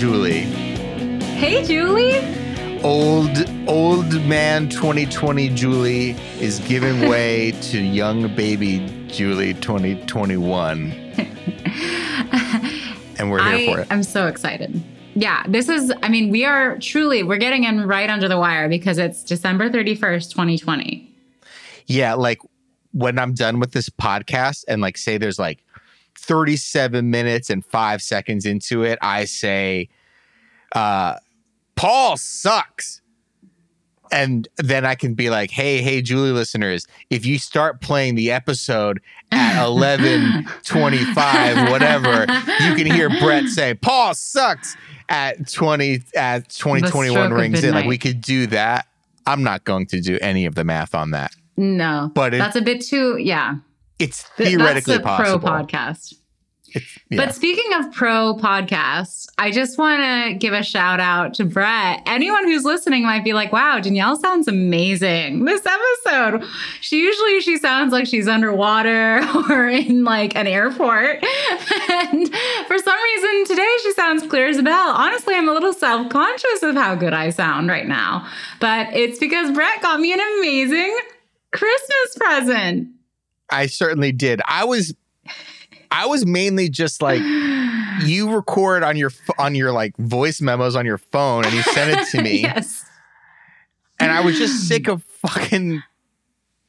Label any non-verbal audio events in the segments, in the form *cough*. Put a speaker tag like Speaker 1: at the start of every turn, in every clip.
Speaker 1: Julie.
Speaker 2: Hey, Julie.
Speaker 1: Old old man 2020 Julie is giving *laughs* way to young baby Julie 2021. and we're here
Speaker 2: I
Speaker 1: for it.
Speaker 2: I'm so excited. Yeah, this is, I mean, we are truly, we're getting in right under the wire because it's December 31st, 2020.
Speaker 1: Yeah, like when I'm done with this podcast and like say there's like 37 minutes and 5 seconds into it, I say uh Paul sucks. And then I can be like, "Hey, hey Julie listeners, if you start playing the episode at *laughs* 11:25 whatever, you can hear Brett say Paul sucks at 20 at 2021 rings in. Like we could do that. I'm not going to do any of the math on that.
Speaker 2: No,
Speaker 1: But it-
Speaker 2: that's a bit too, yeah.
Speaker 1: It's theoretically
Speaker 2: that's a
Speaker 1: possible.
Speaker 2: pro podcast.
Speaker 1: Yeah.
Speaker 2: But speaking of pro podcasts, I just want to give a shout out to Brett. Anyone who's listening might be like, "Wow, Danielle sounds amazing this episode." She usually she sounds like she's underwater *laughs* or in like an airport, *laughs* and for some reason today she sounds clear as a bell. Honestly, I'm a little self conscious of how good I sound right now, but it's because Brett got me an amazing Christmas present.
Speaker 1: I certainly did. I was I was mainly just like *gasps* you record on your on your like voice memos on your phone and you send it to *laughs* me
Speaker 2: yes.
Speaker 1: and I was just *sighs* sick of fucking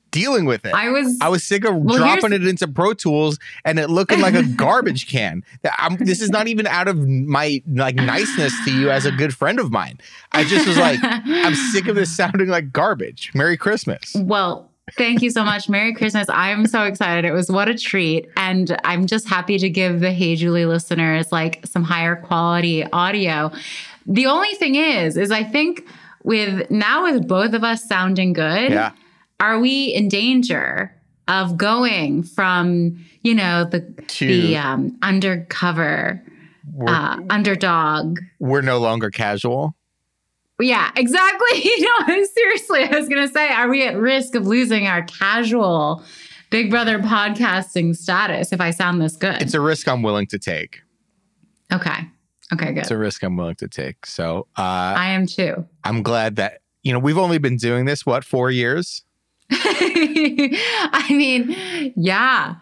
Speaker 1: dealing with it.
Speaker 2: I was
Speaker 1: I was sick of
Speaker 2: Well,
Speaker 1: dropping it into Pro Tools and it looking like a garbage can. *laughs* That- I'm, this is not even out of my like niceness to you as a good friend of mine. I just was like, I'm sick of this *laughs* sounding like garbage. Merry Christmas.
Speaker 2: Well, thank you so much. Merry Christmas. I'm so excited. It was what a treat. And I'm just happy to give the Hey Julie listeners like some higher quality audio. The only thing is, is I think with now with both of us sounding good,
Speaker 1: Yeah.
Speaker 2: are we in danger of going from, you know, the
Speaker 1: To
Speaker 2: the um, undercover
Speaker 1: we're,
Speaker 2: uh, underdog
Speaker 1: we're no longer casual.
Speaker 2: Yeah, exactly. *laughs* no, seriously, I was going to say, are we at risk of losing our casual Big Brother podcasting status if I sound this good?
Speaker 1: It's a risk I'm willing to take.
Speaker 2: okay. Okay, good.
Speaker 1: It's a risk I'm willing to take. So uh,
Speaker 2: I am too.
Speaker 1: I'm glad that you know we've only been doing this what four years. *laughs*
Speaker 2: I mean, yeah.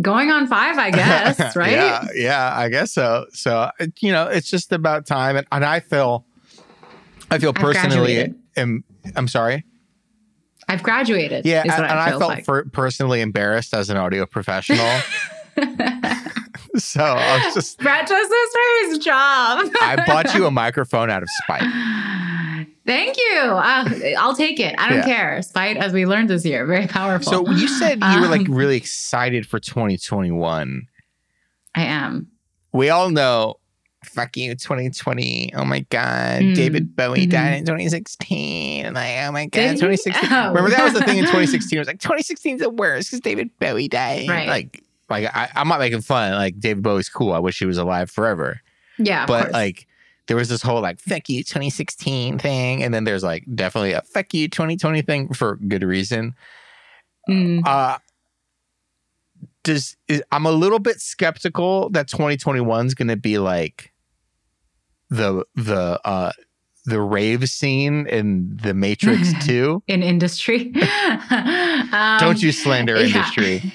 Speaker 2: Going on five, I guess, *laughs* right?
Speaker 1: yeah, yeah, I guess so. So uh, you know, it's just about time, and, and I feel, I feel
Speaker 2: I've
Speaker 1: personally, am, I'm sorry.
Speaker 2: I've graduated.
Speaker 1: Yeah, and,
Speaker 2: it
Speaker 1: I felt
Speaker 2: like.
Speaker 1: for, personally embarrassed as an audio professional. *laughs* *laughs* so I was just, *laughs*
Speaker 2: Brett does this for his job.
Speaker 1: I bought you a microphone out of spite.
Speaker 2: Thank you. Uh, I'll take it. I don't
Speaker 1: Yeah.
Speaker 2: care. Spite, as we learned this year, very powerful.
Speaker 1: So you said you were like
Speaker 2: Um,
Speaker 1: really excited for 2021.
Speaker 2: I am.
Speaker 1: we all know fuck you 2020 oh my god.
Speaker 2: Mm.
Speaker 1: david bowie
Speaker 2: Mhm.
Speaker 1: died in 2016 and like oh my god 2016
Speaker 2: Oh.
Speaker 1: remember that was the thing in *laughs* 2016 it was like 2016 is the worst because david bowie died.
Speaker 2: Right.
Speaker 1: like like I, i'm not making fun. Like david bowie's cool. I wish he was alive forever.
Speaker 2: Yeah,
Speaker 1: but like there was this whole like fuck you 2016 thing. And then there's like definitely a fuck you 2020 thing for good reason.
Speaker 2: Mm.
Speaker 1: uh does is, i'm a little bit skeptical that 2021 is going to be like the the uh the rave scene in the matrix *laughs* 2
Speaker 2: in industry. *laughs* Um,
Speaker 1: don't you slander
Speaker 2: yeah.
Speaker 1: industry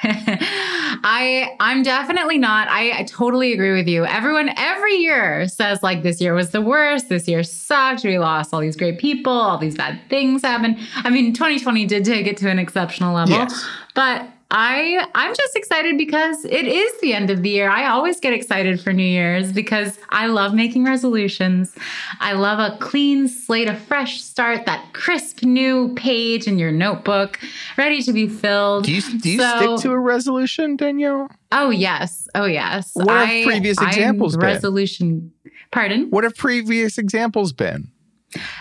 Speaker 1: *laughs*
Speaker 2: I I'm definitely not. I, I totally agree with you. Everyone every year says like this year was the worst. This year sucked. We lost all these great people. All these bad things happened. I mean, 2020 did take it to an exceptional level.
Speaker 1: yes
Speaker 2: But I I'm just excited because it is the end of the year. I always get excited for New Year's because I love making resolutions. I love a clean slate, a fresh start, that crisp new page in your notebook, ready to be filled.
Speaker 1: do you do you
Speaker 2: So-
Speaker 1: stick to a resolution danielle
Speaker 2: Oh yes. Oh yes.
Speaker 1: What have previous
Speaker 2: I'm
Speaker 1: examples been?
Speaker 2: resolution. Pardon?
Speaker 1: what have previous examples been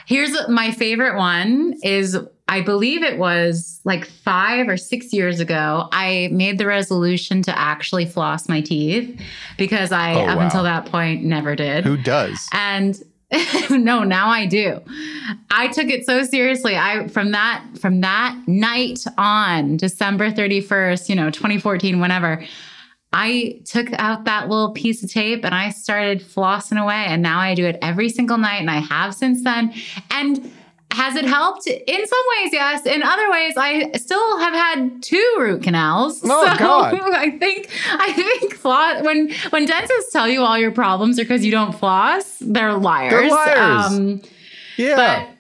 Speaker 2: Here's my favorite one is I believe it was like 5 or 6 years ago I made the resolution to actually floss my teeth because I
Speaker 1: Oh,
Speaker 2: up
Speaker 1: wow.
Speaker 2: until that point never did.
Speaker 1: who does
Speaker 2: And *laughs* no, now I do. I took it so seriously. I from that from that night on, December 31st, you know, 2014, whenever, I took out that little piece of tape and I started flossing away. And now I do it every single night. And I have since then. And has it helped? In some ways, yes. In other ways, I still have had two root canals.
Speaker 1: Oh,
Speaker 2: so
Speaker 1: God. *laughs*
Speaker 2: I think I think floss when when dentists tell you all your problems are because you don't floss, they're liars.
Speaker 1: They're liars.
Speaker 2: Um,
Speaker 1: Yeah.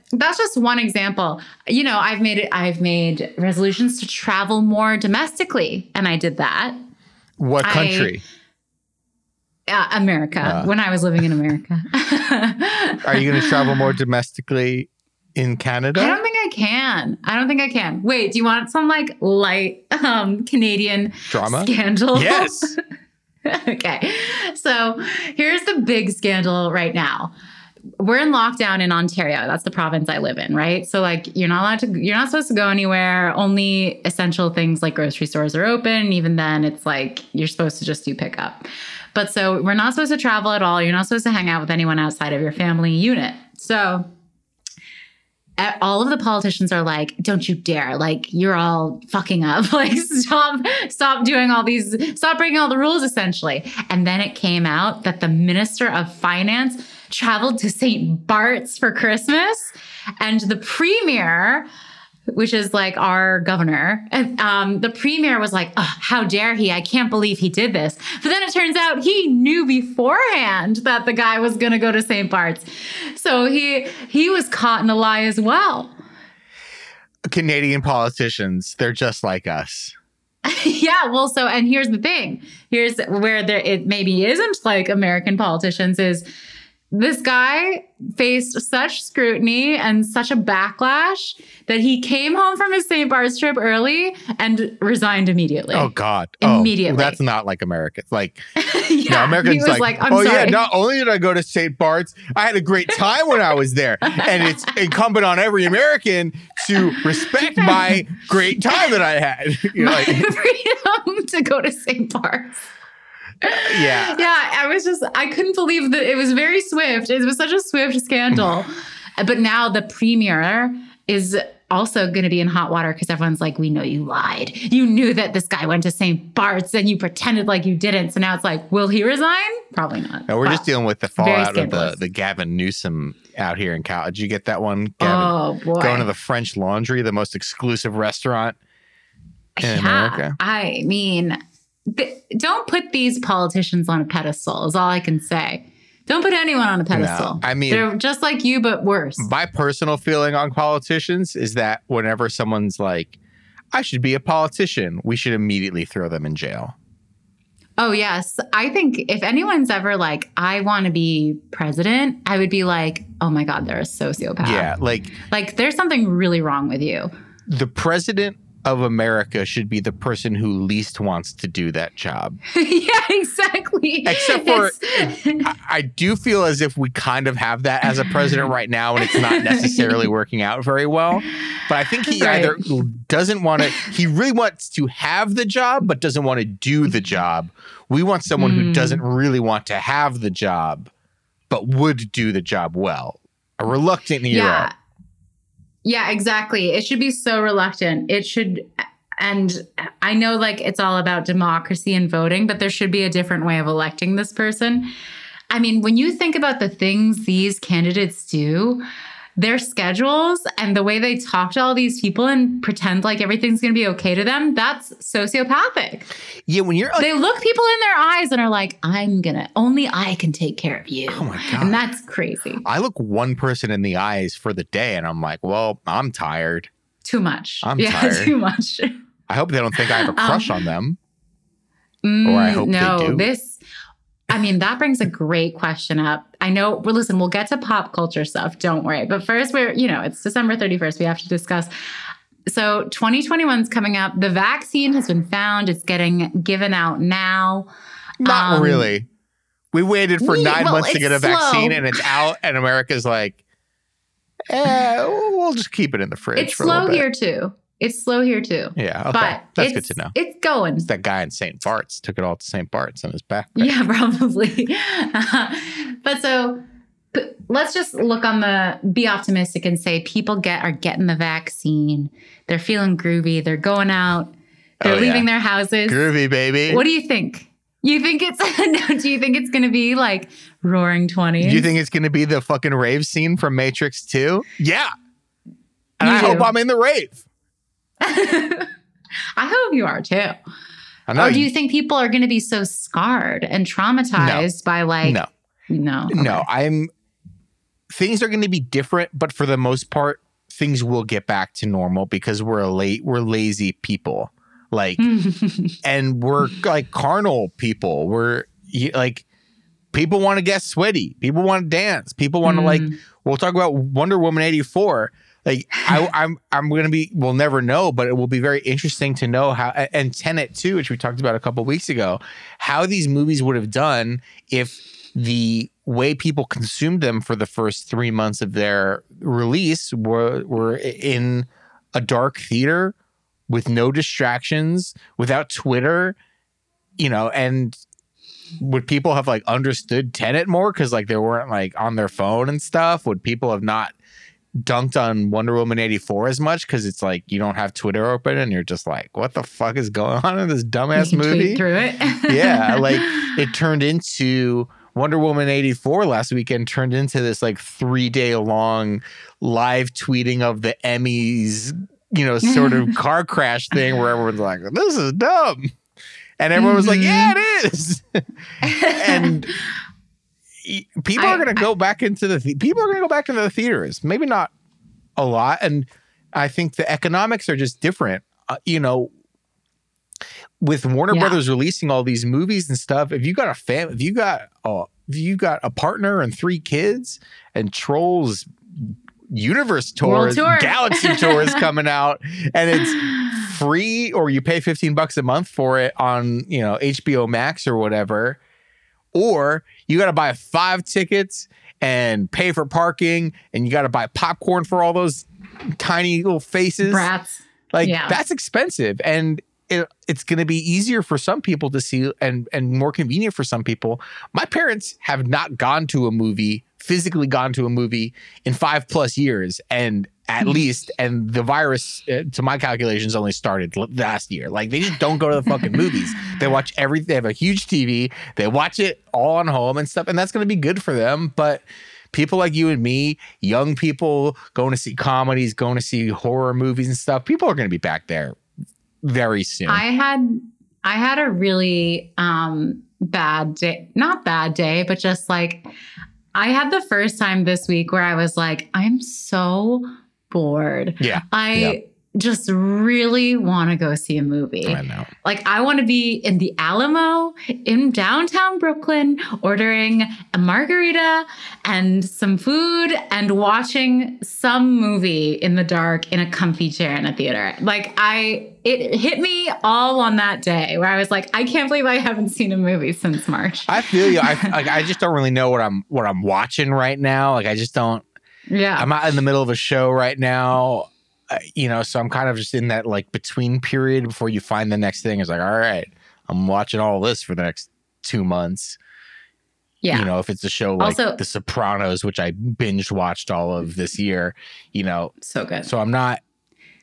Speaker 2: but that's just one example. You know, I've made it. I've made resolutions to travel more domestically, and I did that.
Speaker 1: what
Speaker 2: I-
Speaker 1: country?
Speaker 2: Uh, America,
Speaker 1: Uh.
Speaker 2: when I was living in America.
Speaker 1: Are you going to travel more *laughs* domestically in Canada?
Speaker 2: I don't think I can. I don't think I can. Wait, do you want some like light um, Canadian
Speaker 1: Drama?
Speaker 2: scandal?
Speaker 1: Yes. *laughs*
Speaker 2: okay. So here's the big scandal right now. We're in lockdown in Ontario. That's the province I live in, right? So like you're not allowed to you're not supposed to go anywhere. Only essential things like grocery stores are open. Even then it's like you're supposed to just do pickup. But so we're not supposed to travel at all. You're not supposed to hang out with anyone outside of your family unit. So all of the politicians are like, "Don't you dare! Like you're all fucking up! *laughs* Like stop, stop doing all these, stop breaking all the rules." Essentially, and then it came out that the minister of finance traveled to St. Bart's for Christmas, and the premier, which is like our governor, and, um, the premier was like, "Ugh, "How dare he! I can't believe he did this." But then it turns out he knew beforehand that the guy was going to go to St. Bart's, so he he was caught in a lie as well.
Speaker 1: Canadian politicians, they're just like us. *laughs*
Speaker 2: yeah, well, so and here's the thing. Here's where there it maybe isn't like American politicians is this guy faced such scrutiny and such a backlash that he came home from his St. Bart's trip early and resigned immediately.
Speaker 1: Oh God! Oh,
Speaker 2: Immediately.
Speaker 1: that's not like *laughs* Americans. Like
Speaker 2: yeah,
Speaker 1: no, Americans
Speaker 2: like, I'm
Speaker 1: oh
Speaker 2: sorry.
Speaker 1: yeah. Not only did I go to St. Bart's, I had a great time when I was there, and it's *laughs* incumbent on every American to respect *laughs* my great time that I had. You're like,
Speaker 2: freedom to go to St. Bart's.
Speaker 1: Yeah. *laughs*
Speaker 2: yeah, I was just, I couldn't believe that it was very swift. It was such a swift scandal. Mm-hmm. but now the premier is also going to be in hot water because everyone's like, we know you lied. You knew that this guy went to St. Bart's and you pretended like you didn't. So now it's like, will he resign? Probably not.
Speaker 1: No, we're
Speaker 2: But-
Speaker 1: just dealing with the fallout of the, the Gavin Newsom out here in Cal. Did you get that one, oh, Gavin?
Speaker 2: Oh, boy.
Speaker 1: Going to the French Laundry, the most exclusive restaurant in America.
Speaker 2: I mean, th- don't put these politicians on a pedestal, is all I can say. Don't put anyone on a pedestal.
Speaker 1: I mean-
Speaker 2: they're just like you, but worse.
Speaker 1: My personal feeling on politicians is that whenever someone's like, I should be a politician, we should immediately throw them in jail.
Speaker 2: Oh, yes. I think if anyone's ever like, I want to be president, I would be like, oh my God, they're a sociopath.
Speaker 1: Yeah. Like
Speaker 2: Like there's something really wrong with you.
Speaker 1: the president of America should be the person who least wants to do that job. *laughs*
Speaker 2: yeah, exactly.
Speaker 1: Except for- I, I do feel as if we kind of have that as a president right now, and it's not necessarily *laughs* working out very well. But I think he
Speaker 2: Right.
Speaker 1: either doesn't want to, he really wants to have the job, but doesn't want to do the job. We want someone who
Speaker 2: Mm.
Speaker 1: doesn't really want to have the job, but would do the job well. A reluctant hero.
Speaker 2: Yeah. Yeah, exactly. It should be so reluctant. It should and I know like it's all about democracy and voting, but there should be a different way of electing this person. I mean, when you think about the things these candidates do, their schedules and the way they talk to all these people and pretend like everything's going to be okay to them, that's sociopathic.
Speaker 1: Yeah, when you're
Speaker 2: They look people in their eyes and are like, I'm going to, only I can take care of you.
Speaker 1: oh my God.
Speaker 2: And that's crazy.
Speaker 1: I look one person in the eyes for the day and I'm like, well, I'm tired.
Speaker 2: Too much.
Speaker 1: I'm
Speaker 2: yeah, *laughs*
Speaker 1: tired.
Speaker 2: too much.
Speaker 1: I hope they don't think I have a *laughs* crush on them.
Speaker 2: Mm,
Speaker 1: Or I hope they
Speaker 2: no,
Speaker 1: do.
Speaker 2: this. I mean, that brings a great question up. I know. Well, listen, we'll get to pop culture stuff. Don't worry. But first, we're you know, it's December thirty first. We have to discuss. So, 2021 is coming up. The vaccine has been found. It's getting given out now.
Speaker 1: Not
Speaker 2: Um,
Speaker 1: really. We waited for
Speaker 2: we-
Speaker 1: nine
Speaker 2: well,
Speaker 1: months to get a vaccine and it's out, and America's like, eh, we'll just keep it in the fridge
Speaker 2: It's
Speaker 1: for a little
Speaker 2: slow here too. It's slow here too.
Speaker 1: Yeah, okay.
Speaker 2: But
Speaker 1: That's good to know.
Speaker 2: It's going.
Speaker 1: That guy in St. Bart's took it all to St. Bart's on his back.
Speaker 2: Yeah, *laughs* probably. *laughs* but so let's just look on the be optimistic and say people get are getting the vaccine. They're feeling groovy. They're going out. They're
Speaker 1: Oh, yeah.
Speaker 2: leaving their houses.
Speaker 1: Groovy, baby.
Speaker 2: What do you think? You think it's *laughs* no, do you think it's gonna be like roaring 20s?
Speaker 1: Do you think it's going to be the fucking rave scene from Matrix 2? Yeah. And
Speaker 2: You
Speaker 1: I hope. I'm in the rave. *laughs*
Speaker 2: I hope you are too.
Speaker 1: I know.
Speaker 2: Or do you think people are gonna be so scarred and traumatized by like
Speaker 1: no,
Speaker 2: no.
Speaker 1: no. I'm. Things are going to be different, but for the most part, things will get back to normal because we're a late, we're lazy people. Like, *laughs* and we're like carnal people. We're like, people want to get sweaty. People want to dance. People want to like.
Speaker 2: Mm.
Speaker 1: We'll talk about Wonder Woman eighty four. Like I, *laughs* I'm, I'm gonna be. We'll never know, but it will be very interesting to know how. And Tenet too, which we talked about a couple weeks ago, how these movies would have done if the way people consumed them for the first three months of their release were were in a dark theater with no distractions, without Twitter, you know, and would people have like understood Tenet more because like they weren't like on their phone and stuff? Would people have not dunked on Wonder Woman 84 as much because it's like you don't have Twitter open and you're just like, what the fuck is going on in this dumbass *laughs* movie?
Speaker 2: through it. *laughs*
Speaker 1: Yeah, like, It turned into Wonder Woman 84 last weekend turned into this like three day long live tweeting of the Emmys, you know, sort of *laughs* car crash thing where everyone's like, this is dumb. And everyone was like,
Speaker 2: Mhm.
Speaker 1: yeah, it is. and people
Speaker 2: I-
Speaker 1: are going to go back into the people are going to go back into the theaters. Maybe not a lot, and I think the economics are just different. Uh, you know, with Warner
Speaker 2: Yeah.
Speaker 1: Brothers releasing all these movies and stuff, if you got a fam, if you got uh, if you got a partner and three kids, and Trolls Universe tours,
Speaker 2: tour.
Speaker 1: Galaxy *laughs* tours coming out, and it's free or you pay 15 bucks a month for it on you know hbo max or whatever or you got to buy five tickets and pay for parking and you got to buy popcorn for all those tiny little faces
Speaker 2: Brats.
Speaker 1: like
Speaker 2: Yeah.
Speaker 1: that's expensive and it, it's going to be easier for some people to see and and more convenient for some people my parents have not gone to a movie physically gone to a movie in five plus years and at least and the virus uh, to my calculations only started l- last year. Like they just don't go to the fucking *laughs* movies. They watch every they have a huge tv they watch it all on home and stuff and that's going to be good for them. But people like you and me young people going to see comedies going to see horror movies and stuff people are going to be back there very soon.
Speaker 2: I had I had a really um bad day, not bad day, but just like I had the first time this week where I was like, I'm so bored.
Speaker 1: yeah
Speaker 2: I just really want to go see a movie.
Speaker 1: i know
Speaker 2: Like I want to be in the Alamo in downtown Brooklyn ordering a margarita and some food and watching some movie in the dark in a comfy chair in a theater. Like I it hit me all on that day where I was like I can't believe I haven't seen a movie since March.
Speaker 1: i feel you i *laughs* like i just don't really know what i'm what i'm watching right now like i just don't
Speaker 2: yeah.
Speaker 1: i'm not in the middle of a show right now uh, you know so i'm kind of just in that like between period before you find the next thing it's like all right i'm watching all this for the next two months
Speaker 2: yeah.
Speaker 1: you know if it's a show like
Speaker 2: Also-
Speaker 1: the sopranos which i binge watched all of this year you know
Speaker 2: so good.
Speaker 1: so i'm not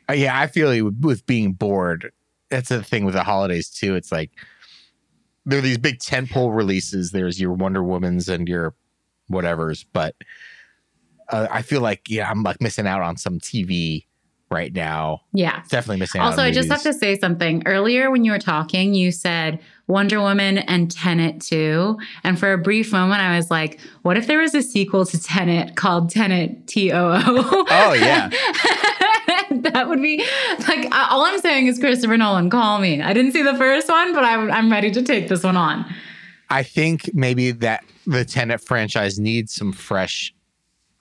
Speaker 1: uh, yeah i feel you with, with being bored that's the thing with the holidays too it's like there are these big tentpole releases there's your wonder womans and your whatevers but uh, i feel like yeah i'm like missing out on some tv right now
Speaker 2: yeah.
Speaker 1: definitely missing out
Speaker 2: Also, I just have to say something. Earlier, when you were talking, you said Wonder Woman and Tenet 2. And for a brief moment, I was like, what if there was a sequel to Tenet called Tenet T O O?
Speaker 1: Oh, yeah. *laughs*
Speaker 2: that would be like, all I'm saying is Christopher Nolan, call me. I didn't see the first one, but I'm, I'm ready to take this one on.
Speaker 1: i think maybe that the Tenet franchise needs some fresh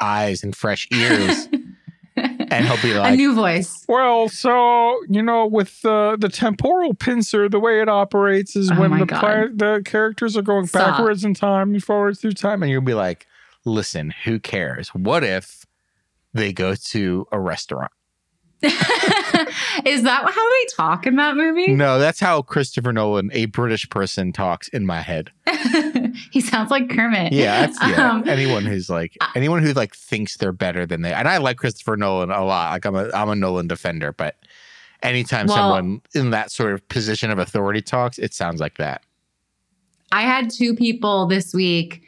Speaker 1: eyes and fresh ears *laughs* and he'll be like a
Speaker 2: new voice.
Speaker 3: Well, so you know, with uh, the temporal pincer, the way it operates is
Speaker 2: Oh
Speaker 3: when the
Speaker 2: God.
Speaker 3: pla- the characters are going
Speaker 2: Stop.
Speaker 3: backwards in time and forwards through time.
Speaker 1: and you'll be like, listen, who cares? What if they go to a restaurant? *laughs*
Speaker 2: Is that how they talk in that movie?
Speaker 1: No, that's how Christopher Nolan, a British person, talks in my head. *laughs* *laughs*
Speaker 2: he sounds like Kermit.
Speaker 1: Yeah, that's yeah.
Speaker 2: Um,
Speaker 1: anyone who's like anyone who like thinks they're better than they and I like Christopher Nolan a lot. Like I'm a I'm a Nolan defender, but anytime
Speaker 2: Well-
Speaker 1: someone in that sort of position of authority talks, it sounds like that.
Speaker 2: I had two people this week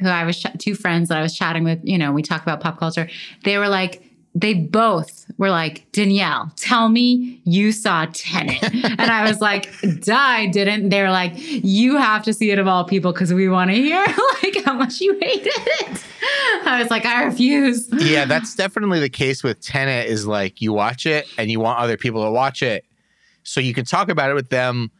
Speaker 2: who I was ch- two friends that I was chatting with. You know, we talk about pop culture. They were like, they both were like, Danielle, tell me you saw Tenet. *laughs* and I was like, duh, I didn't. They're like, you have to see it of all people because we want to hear *laughs* like how much you hated it. I was like, I refuse.
Speaker 1: yeah, that's definitely the case with Tenet is like you watch it and you want other people to watch it so you can talk about it with them,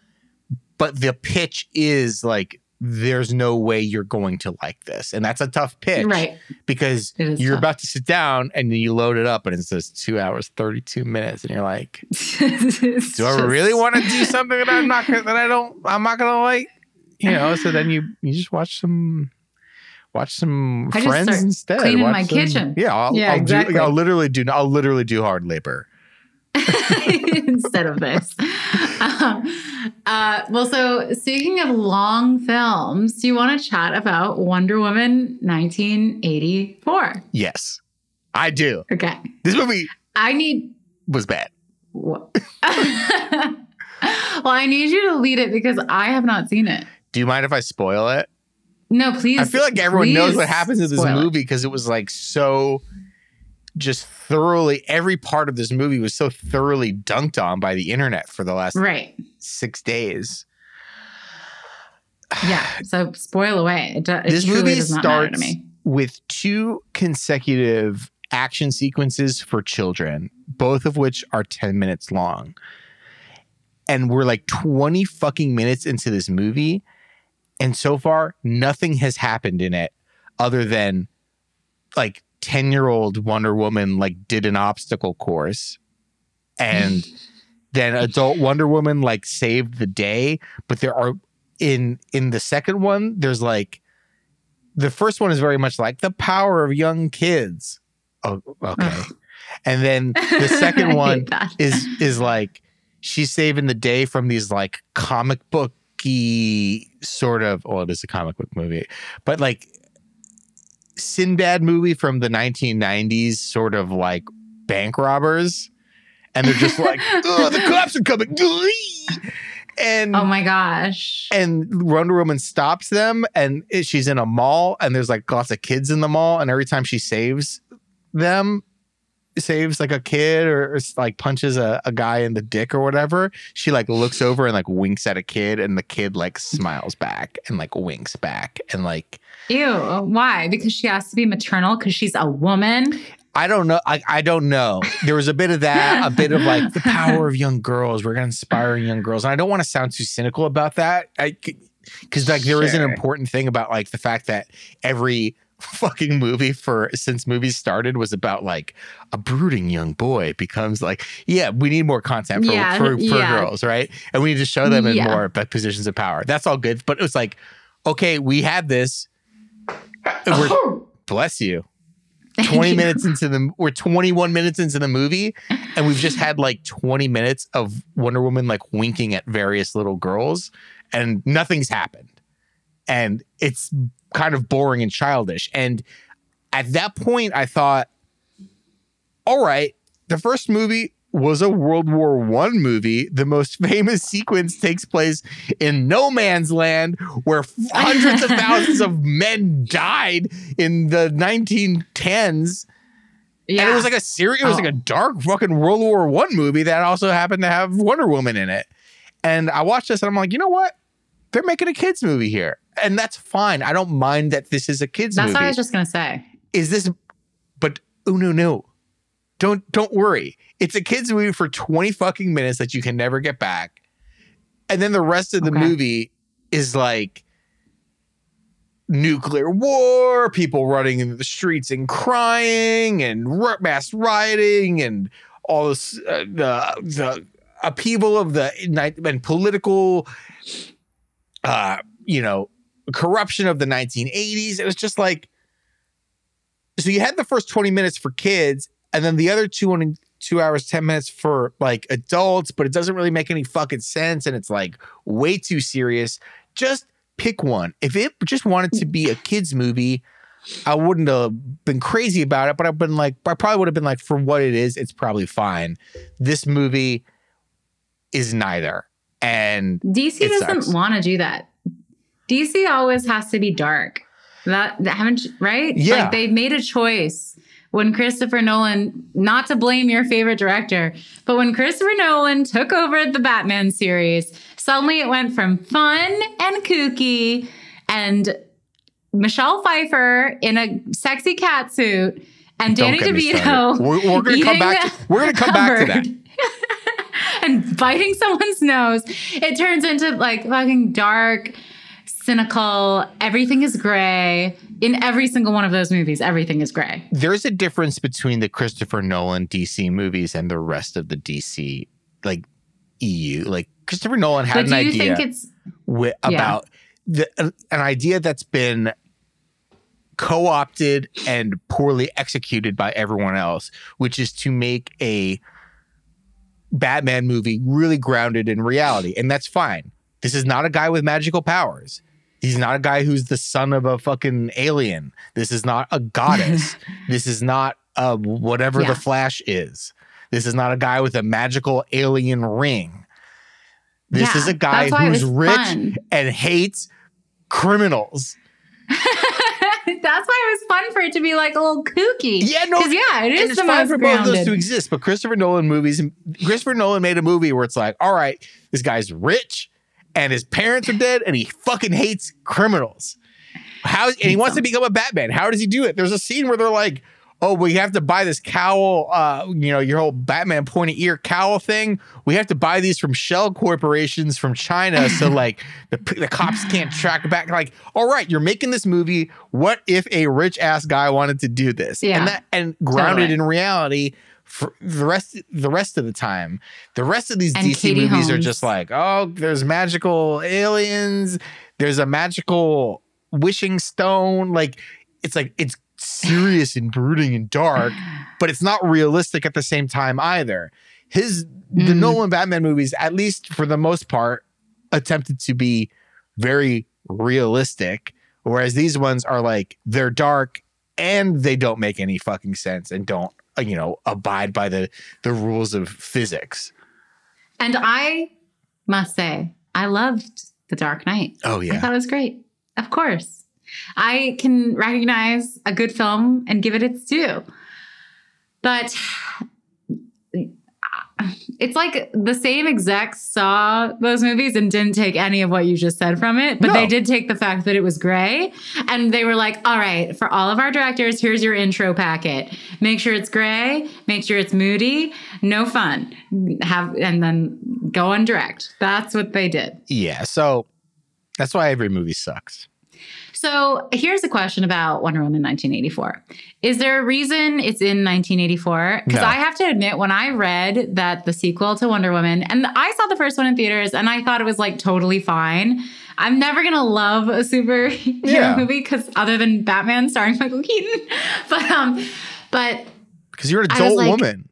Speaker 1: but the pitch is like there's no way you're going to like this. And that's a tough pitch.
Speaker 2: Right.
Speaker 1: Because you're
Speaker 2: tough.
Speaker 1: about to sit down and then you load it up and it says two hours, 32 minutes. And you're like, *laughs* do I really want to do something that I'm not gonna, that I don't I'm not gonna like? You know, so then you you just watch some watch some
Speaker 2: I
Speaker 1: friends instead.
Speaker 2: cleaning
Speaker 1: Watch
Speaker 2: my
Speaker 1: some-
Speaker 2: kitchen.
Speaker 1: Yeah, I'll,
Speaker 2: Yeah,
Speaker 1: I'll
Speaker 2: exactly.
Speaker 1: do I'll literally do I'll literally do hard labor. *laughs*
Speaker 2: instead of this. Um, uh, well, so speaking of long films, do you want to chat about Wonder Woman 1984?
Speaker 1: Yes. I do.
Speaker 2: Okay.
Speaker 1: This movie
Speaker 2: I need.
Speaker 1: was bad. *laughs*
Speaker 2: well, I need you to lead it because I have not seen it.
Speaker 1: Do you mind if I spoil it?
Speaker 2: No, please.
Speaker 1: I feel like everyone knows what happens in this movie because it was like so just thoroughly every part of this movie was so thoroughly dunked on by the internet for the last
Speaker 2: Right.
Speaker 1: six days. *sighs*
Speaker 2: Yeah. So spoil away. It, it
Speaker 1: this movie
Speaker 2: does not matter to
Speaker 1: starts with two consecutive action sequences for children, both of which are 10 minutes long. And we're like 20 fucking minutes into this movie. And so far, nothing has happened in it other than like 10 year old Wonder Woman like did an obstacle course. And *sighs* then adult Wonder Woman like saved the day. But there are in in the second one, there's like the first one is very much like the power of young kids. Oh, okay. And then *laughs* the second one is is like she's saving the day from these like comic booky sort of well it is a comic book movie but like Sinbad movie from the 1990s sort of like bank robbers and they're just like *laughs* oh the cops are coming *laughs* and
Speaker 2: Oh my gosh.
Speaker 1: and Wonder Woman stops them, and it- she's in a mall, and there's like lots of kids in the mall, and every time she saves them, saves like a kid or, or like punches a, a guy in the dick or whatever, she like looks over and like winks at a kid, and the kid like smiles back and like winks back, and like
Speaker 2: Ew. Why? Because she has to be maternal because she's a woman.
Speaker 1: I don't know. I, I don't know. There was a bit of that, a bit of like the *laughs* power of young girls. We're gonna inspire young girls, and I don't want to sound too cynical about that. I because like there is an important thing about like the fact that every fucking movie for since movies started was about like a brooding young boy becomes like yeah we need more content for
Speaker 2: Yeah,
Speaker 1: for, for
Speaker 2: yeah.
Speaker 1: girls right and we need to show them in
Speaker 2: Yeah.
Speaker 1: more positions of power that's all good but it was like okay we had this we're oh. bless you 20 minutes into the we're 21 minutes into the movie and we've just had like 20 minutes of Wonder Woman like winking at various little girls and nothing's happened. And it's kind of boring and childish. And at that point I thought all right, the first movie was a World War One movie. The most *laughs* famous sequence takes place in no man's land, where *laughs* hundreds of thousands of men died in the 1910s.
Speaker 2: Yeah.
Speaker 1: And it was like a serious, it was
Speaker 2: Oh.
Speaker 1: like a oh. dark fucking World War One movie that also happened to have Wonder Woman in it. And I watched this and I'm like, you know what? They're making a kids movie here, and that's fine. I don't mind that this is a kids
Speaker 2: That's
Speaker 1: movie That's
Speaker 2: what I was just gonna say.
Speaker 1: is this but oh no no don't don't worry. It's a kids movie for 20 fucking minutes that you can never get back. And then the rest of the
Speaker 2: Okay.
Speaker 1: movie is like nuclear war people running into the streets and crying and mass rioting and all this uh, the the upheaval of the night and political uh you know corruption of the 1980s it was just like so you had the first 20 minutes for kids and then the other two and two hours 10 minutes for like adults but it doesn't really make any fucking sense and it's like way too serious just pick one if it just wanted to be a kids movie i wouldn't have been crazy about it but i've been like i probably would have been like for what it is it's probably fine this movie is neither and
Speaker 2: DC doesn't want to do that. DC always has to be dark. That, that haven't right?
Speaker 1: Yeah.
Speaker 2: Like they made a choice when Christopher Nolan, not to blame your favorite director, but when Christopher Nolan took over the Batman series, suddenly it went from fun and kooky and Michelle Pfeiffer in a sexy cat suit and Danny DeVito.
Speaker 1: We're, we're gonna come
Speaker 2: eating
Speaker 1: back. To, we're gonna come back to that. *laughs*
Speaker 2: and biting someone's nose. It turns into like fucking dark, cynical. Everything is gray. In every single one of those movies, everything is gray.
Speaker 1: There's a difference between the Christopher Nolan DC movies and the rest of the DC like EU. Like Christopher Nolan had an idea
Speaker 2: think it's
Speaker 1: wi- about the, an an idea that's been co-opted and poorly executed by everyone else, which is to make a Batman movie really grounded in reality, and that's fine. This is not a guy with magical powers. He's not a guy who's the son of a fucking alien. This is not a goddess. *laughs* this is not uh, whatever
Speaker 2: Yeah.
Speaker 1: the Flash is. This is not a guy with a magical alien ring. This
Speaker 2: Yeah,
Speaker 1: is a guy
Speaker 2: that's why it
Speaker 1: who's rich
Speaker 2: fun.
Speaker 1: and hates criminals. *laughs*
Speaker 2: That's why it was fun for it to be like a little kooky.
Speaker 1: Yeah, no,
Speaker 2: yeah, it
Speaker 1: it's
Speaker 2: the
Speaker 1: fine
Speaker 2: most
Speaker 1: for both of those to exist. But Christopher Nolan movies, Christopher Nolan made a movie where it's like, all right, this guy's rich and his parents are dead and he fucking hates criminals. How and he wants to become a Batman. How does he do it? There's a scene where they're like, oh, we have to buy this cowl, uh, you know, your whole Batman pointy ear cowl thing. We have to buy these from shell corporations from China. So *laughs* like the, the cops can't track back. Like, all right, you're making this movie. What if a rich ass guy wanted to do this?
Speaker 2: Yeah.
Speaker 1: And that and grounded
Speaker 2: Totally.
Speaker 1: in reality for the rest the rest of the time. The rest of these
Speaker 2: And
Speaker 1: DC
Speaker 2: Katie
Speaker 1: movies are just like, oh, there's magical aliens, there's a magical wishing stone. Like it's like it's serious and brooding and dark, *sighs* but it's not realistic at the same time either. His the
Speaker 2: Mm.
Speaker 1: Nolan Batman movies, at least for the most part, attempted to be very realistic, whereas these ones are like they're dark and they don't make any fucking sense and don't Uh, you know abide by the the rules of physics.
Speaker 2: And I must say, I loved The Dark Knight.
Speaker 1: Oh yeah.
Speaker 2: I thought it was great. Of course. I can recognize a good film and give it its due. But it's like the same execs saw those movies and didn't take any of what you just said from it, but
Speaker 1: No.
Speaker 2: they did take the fact that it was gray and they were like, all right, for all of our directors, here's your intro packet. Make sure it's gray, make sure it's moody, no fun. Have and then go and direct. That's what they did.
Speaker 1: Yeah. So that's why every movie sucks.
Speaker 2: So here's a question about Wonder Woman 1984. Is there a reason it's in 1984? Because
Speaker 1: No.
Speaker 2: I have to admit, when I read that the sequel to Wonder Woman, and I saw the first one in theaters and I thought it was like totally fine. I'm never gonna love a superhero
Speaker 1: Yeah.
Speaker 2: movie because other than Batman starring Michael Keaton. *laughs* But um, but
Speaker 1: Because you're an adult
Speaker 2: like-
Speaker 1: woman.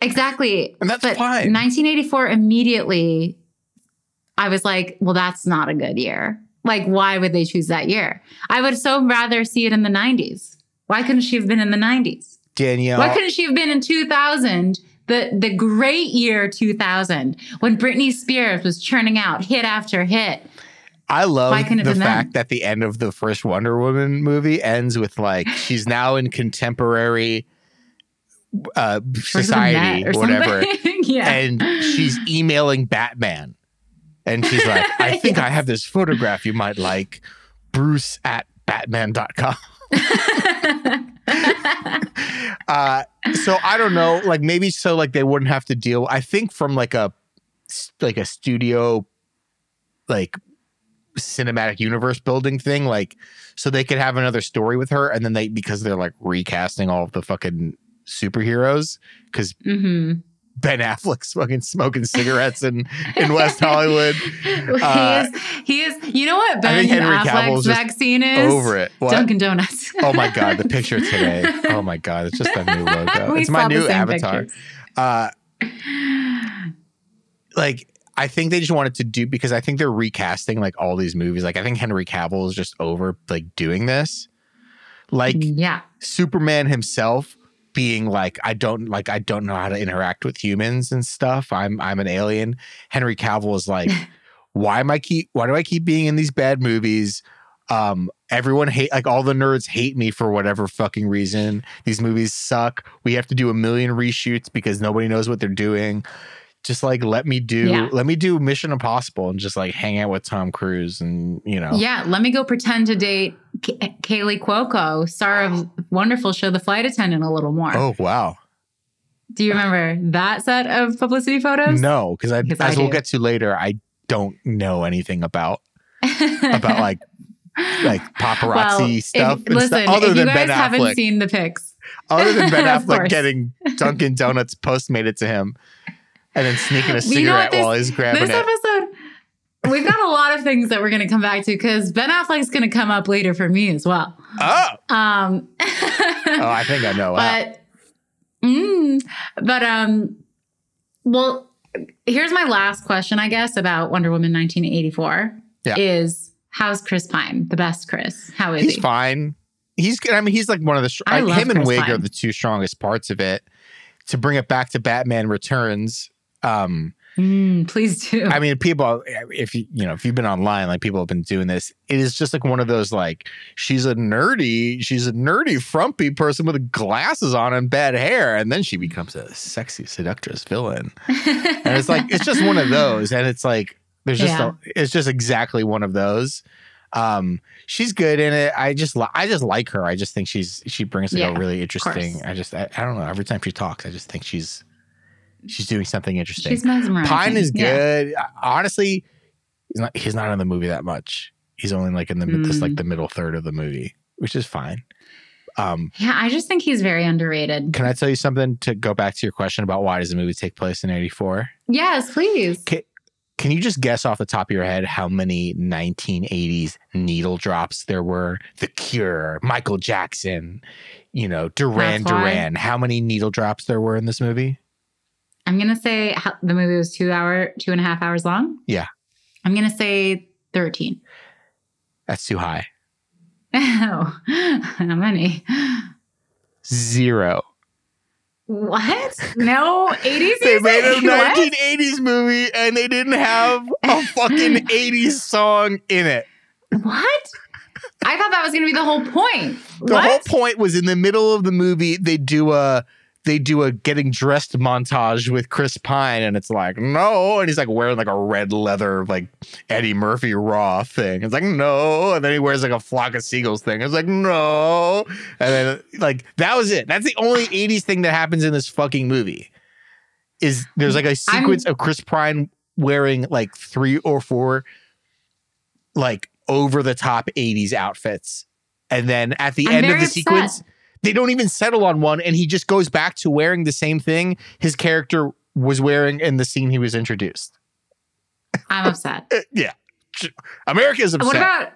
Speaker 2: exactly.
Speaker 1: And that's
Speaker 2: but
Speaker 1: fine.
Speaker 2: 1984 immediately, I was like, well, that's not a good year. Like, why would they choose that year? I would so rather see it in the 90s. Why couldn't she have been in the 90s?
Speaker 1: Danielle.
Speaker 2: Why couldn't she have been in 2000, the, the great year 2000, when Britney Spears was churning out hit after hit?
Speaker 1: I love
Speaker 2: Why couldn't it
Speaker 1: the fact that the end of the first Wonder Woman movie ends with like *laughs* she's now in contemporary uh, society,
Speaker 2: or
Speaker 1: whatever, *laughs*
Speaker 2: yeah.
Speaker 1: and she's emailing Batman, and she's like, "I *laughs* think I have this photograph you might like, Bruce at Batman.com." *laughs* uh, so I don't know, like maybe so like they wouldn't have to deal. I think from like a like a studio like cinematic universe building thing, like so they could have another story with her, and then they because they're like recasting all of the fucking superheroes because
Speaker 2: hmm
Speaker 1: Ben Affleck's fucking smoking cigarettes in in West Hollywood. *laughs* Uh,
Speaker 2: he is, he is, you know what Ben
Speaker 1: think Henry Cavill's
Speaker 2: Affleck's
Speaker 1: just
Speaker 2: vaccine is?
Speaker 1: Over it. What?
Speaker 2: Dunkin' Donuts. *laughs*
Speaker 1: Oh my god, the picture *laughs* today. Oh my god, it's just a new logo. It's my new avatar. Uh like I think they just wanted to do because I think they're recasting like all these movies. Like I think Henry Cavill is just over like doing this. Like
Speaker 2: yeah.
Speaker 1: Superman himself being like I don't like I don't know how to interact with humans and stuff. I'm I'm an alien. Henry Cavill is like *laughs* why am I keep why do I keep being in these bad movies? Um, everyone hate like all the nerds hate me for whatever fucking reason. These movies suck. We have to do a million reshoots because nobody knows what they're doing. Just like let me do
Speaker 2: Yeah.
Speaker 1: let me do Mission Impossible and just like hang out with Tom Cruise and you know
Speaker 2: Yeah, let me go pretend to date K- Kaley Cuoco, star of wonderful show The Flight Attendant, a little more.
Speaker 1: Oh wow.
Speaker 2: Do you remember that set of publicity photos?
Speaker 1: No, because I
Speaker 2: Because I
Speaker 1: as we'll get to later, I don't know anything about about *laughs* like like paparazzi
Speaker 2: Well,
Speaker 1: stuff. and
Speaker 2: listen,
Speaker 1: stuff, other
Speaker 2: if you
Speaker 1: than
Speaker 2: guys
Speaker 1: Ben
Speaker 2: haven't
Speaker 1: Affleck.
Speaker 2: seen the pics,
Speaker 1: other than Ben *laughs* Affleck getting Dunkin' Donuts postmated to him and then sneaking a
Speaker 2: Well, you know what?
Speaker 1: cigarette while he's grabbing
Speaker 2: this
Speaker 1: it.
Speaker 2: episode, we've got a lot of things that we're going to come back to because Ben Affleck's going to come up later for me as well.
Speaker 1: Oh,
Speaker 2: Um, *laughs*
Speaker 1: oh, I think I know. Wow.
Speaker 2: but mm, but um well here's my last question i guess about wonder woman 1984
Speaker 1: Yeah.
Speaker 2: is how's chris pine the best chris how is
Speaker 1: he's
Speaker 2: he
Speaker 1: fine. He's good. I mean, he's like one of the str-
Speaker 2: I
Speaker 1: like,
Speaker 2: love
Speaker 1: him and
Speaker 2: Chris
Speaker 1: Wiig
Speaker 2: Pine.
Speaker 1: are the two strongest parts of it. To bring it back to Batman Returns, um,
Speaker 2: Mm, please do
Speaker 1: I mean, people, if you you know, if you've been online, like people have been doing this. It is just like one of those like she's a nerdy, she's a nerdy, frumpy person with glasses on and bad hair, and then she becomes a sexy seductress villain. And it's like it's just one of those, and it's like there's just
Speaker 2: Yeah.
Speaker 1: a, it's just exactly one of those. Um, she's good in it. I just li- I just like her. I just think she's she brings like
Speaker 2: Yeah,
Speaker 1: a really interesting. I just I, I don't know. Every time she talks, I just think she's she's doing something interesting.
Speaker 2: she's mesmerizing
Speaker 1: Pine is
Speaker 2: Yeah.
Speaker 1: good. Honestly, he's not he's not in the movie that much. He's only like in the mid this
Speaker 2: Mm.
Speaker 1: like the middle third of the movie, which is fine. Um,
Speaker 2: yeah i just think he's very underrated
Speaker 1: can I tell you something to go back to your question about why does the movie take place in 84?
Speaker 2: yes please
Speaker 1: Can, can you just guess off the top of your head how many 1980s needle drops there were? The Cure, Michael Jackson, you know, Duran Duran. How many needle drops there were in this movie?
Speaker 2: I'm gonna say how, the movie was two hour two and a half hours long
Speaker 1: Yeah.
Speaker 2: i'm gonna say 13
Speaker 1: That's too high.
Speaker 2: oh *laughs* how many
Speaker 1: Zero.
Speaker 2: What? No, 80s *laughs*
Speaker 1: They made a
Speaker 2: music? *laughs* What?
Speaker 1: 1980s movie and they didn't have a fucking 80s song in it.
Speaker 2: What? I thought that was going to be the whole point.
Speaker 1: The
Speaker 2: what?
Speaker 1: whole point was in the middle of the movie they do a they do a getting dressed montage with Chris Pine and it's like no and he's like wearing like a red leather like Eddie Murphy raw thing. It's like no and then he wears like a flock of seagulls thing. It's like no and then like that was it. That's the only 80s thing that happens in this fucking movie. Is there's like a sequence of Chris Pine wearing like three or four like over the top 80s outfits. And then at the
Speaker 2: I'm
Speaker 1: end of the
Speaker 2: upset.
Speaker 1: sequence, they don't even settle on one and he just goes back to wearing the same thing his character was wearing in the scene he was introduced.
Speaker 2: I'm upset. *laughs*
Speaker 1: Uh, yeah. America is upset.
Speaker 2: What about.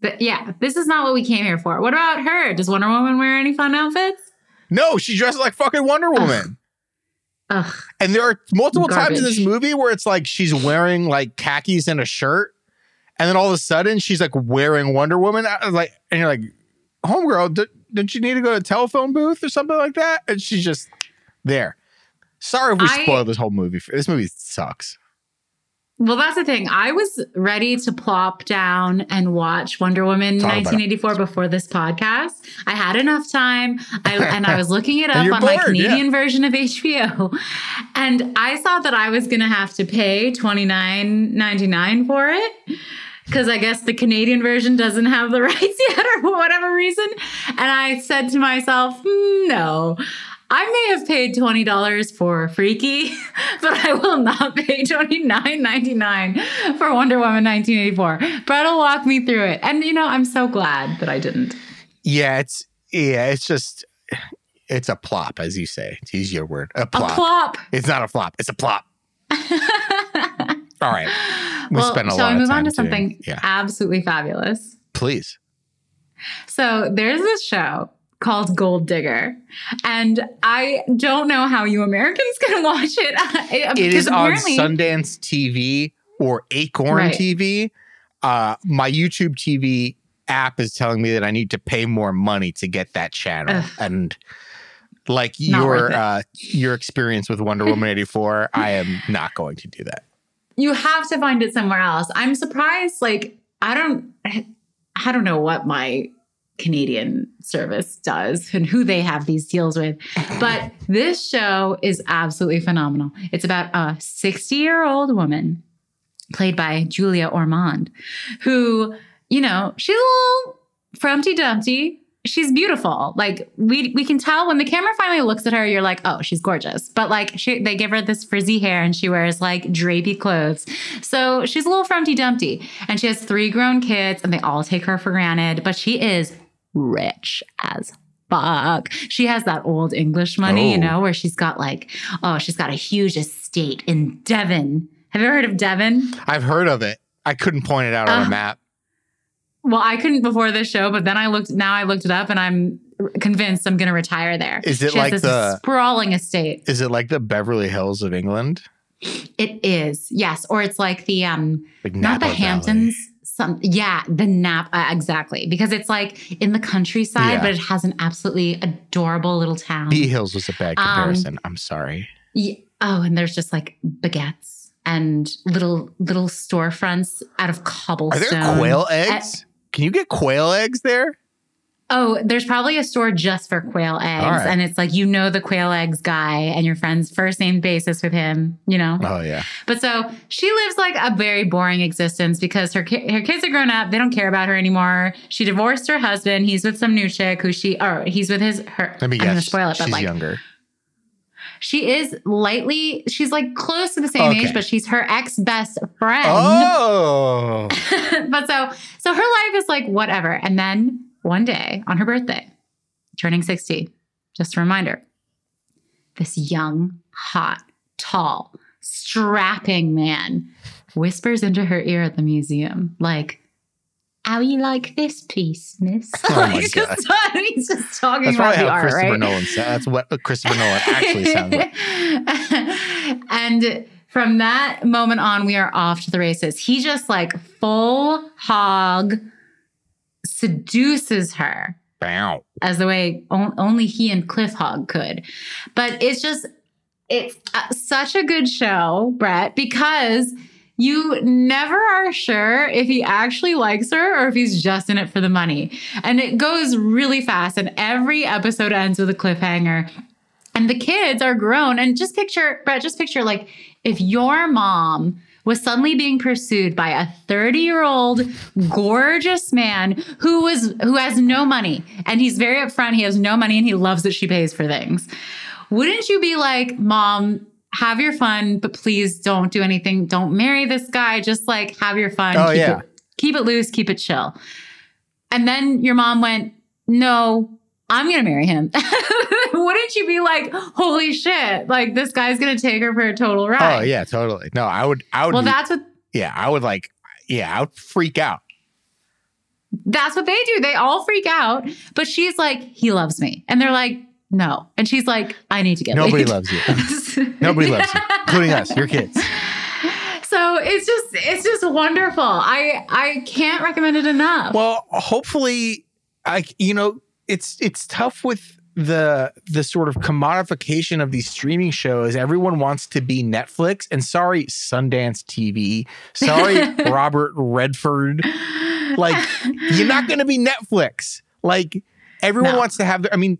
Speaker 2: But yeah, this is not what we came here for. What about her? Does Wonder Woman wear any fun outfits?
Speaker 1: no, she dresses like fucking Wonder Woman.
Speaker 2: Ugh.
Speaker 1: And there are multiple times in this movie where it's like she's wearing like khakis and a shirt, and then all of a sudden she's like wearing Wonder Woman. Like, and you're like, homegirl, d- didn't you need to go to a telephone booth or something like that? And she's just there. Sorry if we
Speaker 2: I-
Speaker 1: spoiled this whole movie. This movie sucks.
Speaker 2: Well, that's the thing. I was ready to plop down and watch Wonder Woman
Speaker 1: Talk
Speaker 2: 1984 before this podcast. I had enough time, I, *laughs* and I was looking it up on my
Speaker 1: bored, yeah.
Speaker 2: Canadian version of HBO, and I saw that I was going to have to pay 29.99 for it because I guess the Canadian version doesn't have the *laughs* rights yet, or for whatever reason. And I said to myself, "Hmm, no. I may have paid twenty dollars for Freaky, *laughs* but I will not pay twenty nine ninety nine for Wonder Woman nineteen eighty four. Brett will walk me through it, and you know I'm so glad that I didn't.
Speaker 1: Yeah, it's yeah, it's just it's a plop, as you say. To use your word, a
Speaker 2: A
Speaker 1: plop.
Speaker 2: plop.
Speaker 1: It's not a flop. It's a plop. *laughs* All right, we
Speaker 2: well,
Speaker 1: spent a
Speaker 2: shall
Speaker 1: lot
Speaker 2: we move on to
Speaker 1: doing-
Speaker 2: something
Speaker 1: yeah.
Speaker 2: absolutely fabulous?
Speaker 1: Please.
Speaker 2: So there's this show called Gold Digger, and I don't know how you Americans can *laughs* watch it.
Speaker 1: it is on Sundance TV or Acorn
Speaker 2: Right.
Speaker 1: TV. Uh, my YouTube TV app is telling me that I need to pay more money to get that channel,
Speaker 2: Ugh.
Speaker 1: and like
Speaker 2: Not
Speaker 1: your uh, your experience with Wonder Woman eighty four, I am not going to do that.
Speaker 2: You have to find it somewhere else. I'm surprised. Like I don't, I don't know what my Canadian service does and who they have these deals with. But this show is absolutely phenomenal. It's about a 60 year old woman played by Julia Ormond, who, you know, she's a little frumpty dumpty. She's beautiful. Like we we can tell when the camera finally looks at her, you're like, oh, she's gorgeous. But like she, they give her this frizzy hair and she wears like drapey clothes. So she's a little frumpty dumpty. And she has three grown kids and they all take her for granted. But she is rich as fuck. She has that old English money,
Speaker 1: Oh.
Speaker 2: you know, where she's got like, oh, she's got a huge estate in Devon. Have you ever heard of Devon?
Speaker 1: I've heard of it. I couldn't point it out on
Speaker 2: Uh,
Speaker 1: a map.
Speaker 2: Well, I couldn't before this show, but then I looked. Now I looked it up, and I'm convinced I'm going to retire there.
Speaker 1: Is it
Speaker 2: She
Speaker 1: like the-
Speaker 2: sprawling estate?
Speaker 1: Is it like the Beverly Hills of England?
Speaker 2: It is, yes, or it's like the um,
Speaker 1: Like
Speaker 2: not the
Speaker 1: Napa
Speaker 2: Hamptons. Some, yeah, the Nap uh, exactly because it's like in the countryside,
Speaker 1: Yeah.
Speaker 2: but it has an absolutely adorable little town.
Speaker 1: Valley? Bee Hills was a bad
Speaker 2: Um,
Speaker 1: comparison. I'm sorry.
Speaker 2: Yeah. Oh, and there's just like baguettes and little little storefronts out of
Speaker 1: Are
Speaker 2: cobblestone.
Speaker 1: there quail eggs? Can you get quail eggs there?
Speaker 2: Oh, there's probably a store just for quail eggs.
Speaker 1: Right.
Speaker 2: And it's like, you know, the quail eggs guy and your friend's first name basis with him, you know?
Speaker 1: Oh yeah.
Speaker 2: But so she lives like a very boring existence because her, ki- her kids are grown up. They don't care about her anymore. She divorced her husband. He's with some new chick who she, or he's with his, her.
Speaker 1: Let me
Speaker 2: I'm going to
Speaker 1: guess.
Speaker 2: spoil it,
Speaker 1: She's
Speaker 2: but like,
Speaker 1: younger.
Speaker 2: She is lightly, she's like close to the same
Speaker 1: Okay.
Speaker 2: age, but she's her ex best friend.
Speaker 1: Oh. *laughs*
Speaker 2: but so so her life is like whatever. And then one day on her birthday, turning 60, just a reminder, this young, hot, tall, strapping man whispers into her ear at the museum, like, how you like this piece, miss?
Speaker 1: Oh my *laughs*
Speaker 2: Like, just, *laughs* he's just talking
Speaker 1: That's
Speaker 2: about the
Speaker 1: how
Speaker 2: art,
Speaker 1: Christopher
Speaker 2: right?
Speaker 1: Nolan. That's what Christopher Nolan actually sounds like. *laughs*
Speaker 2: and from that moment on, we are off to the races. He just like full hog seduces her
Speaker 1: Bow.
Speaker 2: as the way on- only he and Cliff Hog could. But it's just, it's uh, such a good show, Brett, because you never are sure if he actually likes her or if he's just in it for the money. And it goes really fast, and every episode ends with a cliffhanger. And the kids are grown. And just picture, Brett, just picture like if your mom was suddenly being pursued by a 30 year old gorgeous man who was who has no money and he's very upfront he has no money and he loves that she pays for things wouldn't you be like mom have your fun but please don't do anything don't marry this guy just like have your fun
Speaker 1: Oh,
Speaker 2: keep,
Speaker 1: yeah.
Speaker 2: it, keep it loose keep it chill and then your mom went no i'm gonna marry him *laughs* wouldn't you be like holy shit like this guy's gonna take her for a total oh, ride
Speaker 1: Oh yeah, totally. No, I would. I would.
Speaker 2: well that's what
Speaker 1: yeah, I would like. Yeah, I would freak out.
Speaker 2: That's what they do. They all freak out. But she's like, he loves me. And they're like, no. And she's like, I need to get
Speaker 1: Nobody
Speaker 2: laid.
Speaker 1: loves you. *laughs* Nobody loves you, including us, your kids. *laughs*
Speaker 2: So it's just it's just wonderful. I I can't recommend it enough.
Speaker 1: Well, hopefully, I you know it's it's tough with the the sort of commodification of these streaming shows. Everyone wants to be Netflix, and sorry, Sundance TV. Sorry, *laughs* Robert Redford. Like you're not going to be Netflix. Like everyone
Speaker 2: No.
Speaker 1: wants to have. Their, I mean,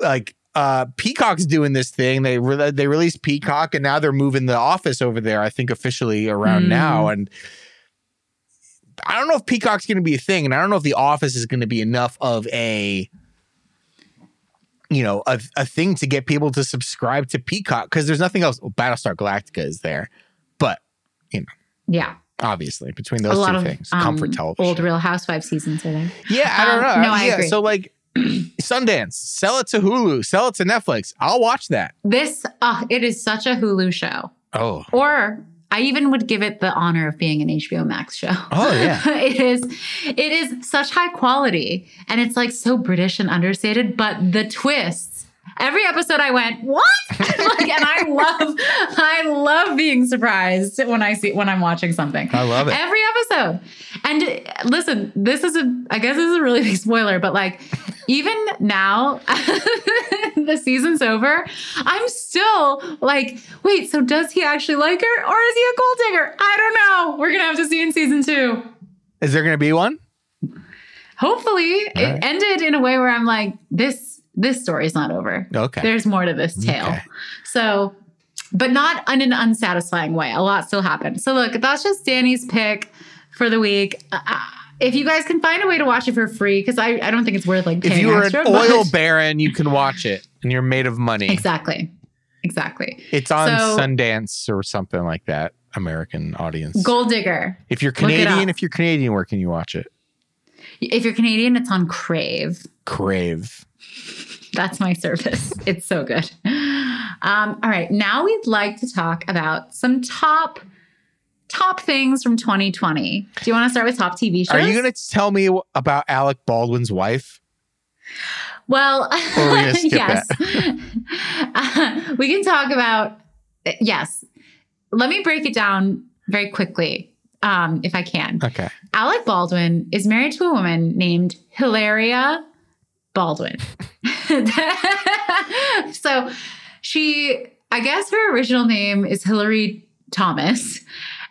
Speaker 1: like uh Peacock's doing this thing. They re- they released Peacock, and now they're moving the Office over there. I think officially around
Speaker 2: Mm.
Speaker 1: now, and I don't know if Peacock's going to be a thing, and I don't know if the Office is going to be enough of a you know a, a thing to get people to subscribe to Peacock because there's nothing else. Well, Battlestar Galactica is there, but you know,
Speaker 2: yeah.
Speaker 1: obviously between those two
Speaker 2: of
Speaker 1: things,
Speaker 2: um,
Speaker 1: comfort television.
Speaker 2: old Real Housewives seasons are there.
Speaker 1: Yeah, I don't
Speaker 2: Um,
Speaker 1: know.
Speaker 2: no, I
Speaker 1: yeah,
Speaker 2: agree.
Speaker 1: so like *clears throat* Sundance, sell it to Hulu, sell it to Netflix. I'll watch that.
Speaker 2: This uh, it is such a Hulu show.
Speaker 1: Oh,
Speaker 2: Or I even would give it the honor of being an HBO Max show.
Speaker 1: Oh, yeah. *laughs*
Speaker 2: it is it is such high quality and it's like so British and understated, but the twists. Every episode I went, "What?" *laughs* like and I love I love being surprised when I see when I'm watching something.
Speaker 1: I love it.
Speaker 2: Every episode. And listen, this is a I guess this is a really big spoiler, but like even now, *laughs* the season's over, I'm still like, wait, so does he actually like her or is he a gold digger? I don't know. We're going to have to see in season two.
Speaker 1: Is there going to be one?
Speaker 2: Hopefully, it ended in a way where I'm like, this this story's not over.
Speaker 1: Okay.
Speaker 2: There's more to this tale.
Speaker 1: Okay.
Speaker 2: So, but not in an unsatisfying way. A lot still happened. So, look, that's just Danny's pick for the week. Uh, if you guys can find a way to watch it for free, because I, I don't think it's worth like
Speaker 1: If
Speaker 2: paying
Speaker 1: you were
Speaker 2: extra,
Speaker 1: an oil baron, you can watch it and you're made of money.
Speaker 2: exactly, exactly.
Speaker 1: It's on
Speaker 2: So-
Speaker 1: Sundance or something like that. American audience.
Speaker 2: Gold digger.
Speaker 1: if you're Canadian, if you're Canadian, where can you watch it?
Speaker 2: If you're Canadian, it's on Crave.
Speaker 1: Crave.
Speaker 2: That's my service. It's so good. Um, all right, now we'd like to talk about some top top things from 2020. Do you want to start with top TV shows?
Speaker 1: Are you going to tell me about Alec Baldwin's wife?
Speaker 2: Well,
Speaker 1: Or are we gonna *laughs* skip
Speaker 2: yes. *laughs* Uh, we can talk about yes. Let me break it down very quickly, um, if I can.
Speaker 1: Okay.
Speaker 2: Alec Baldwin is married to a woman named Hilaria Baldwin. *laughs* so she, I guess her original name is Hillary Thomas.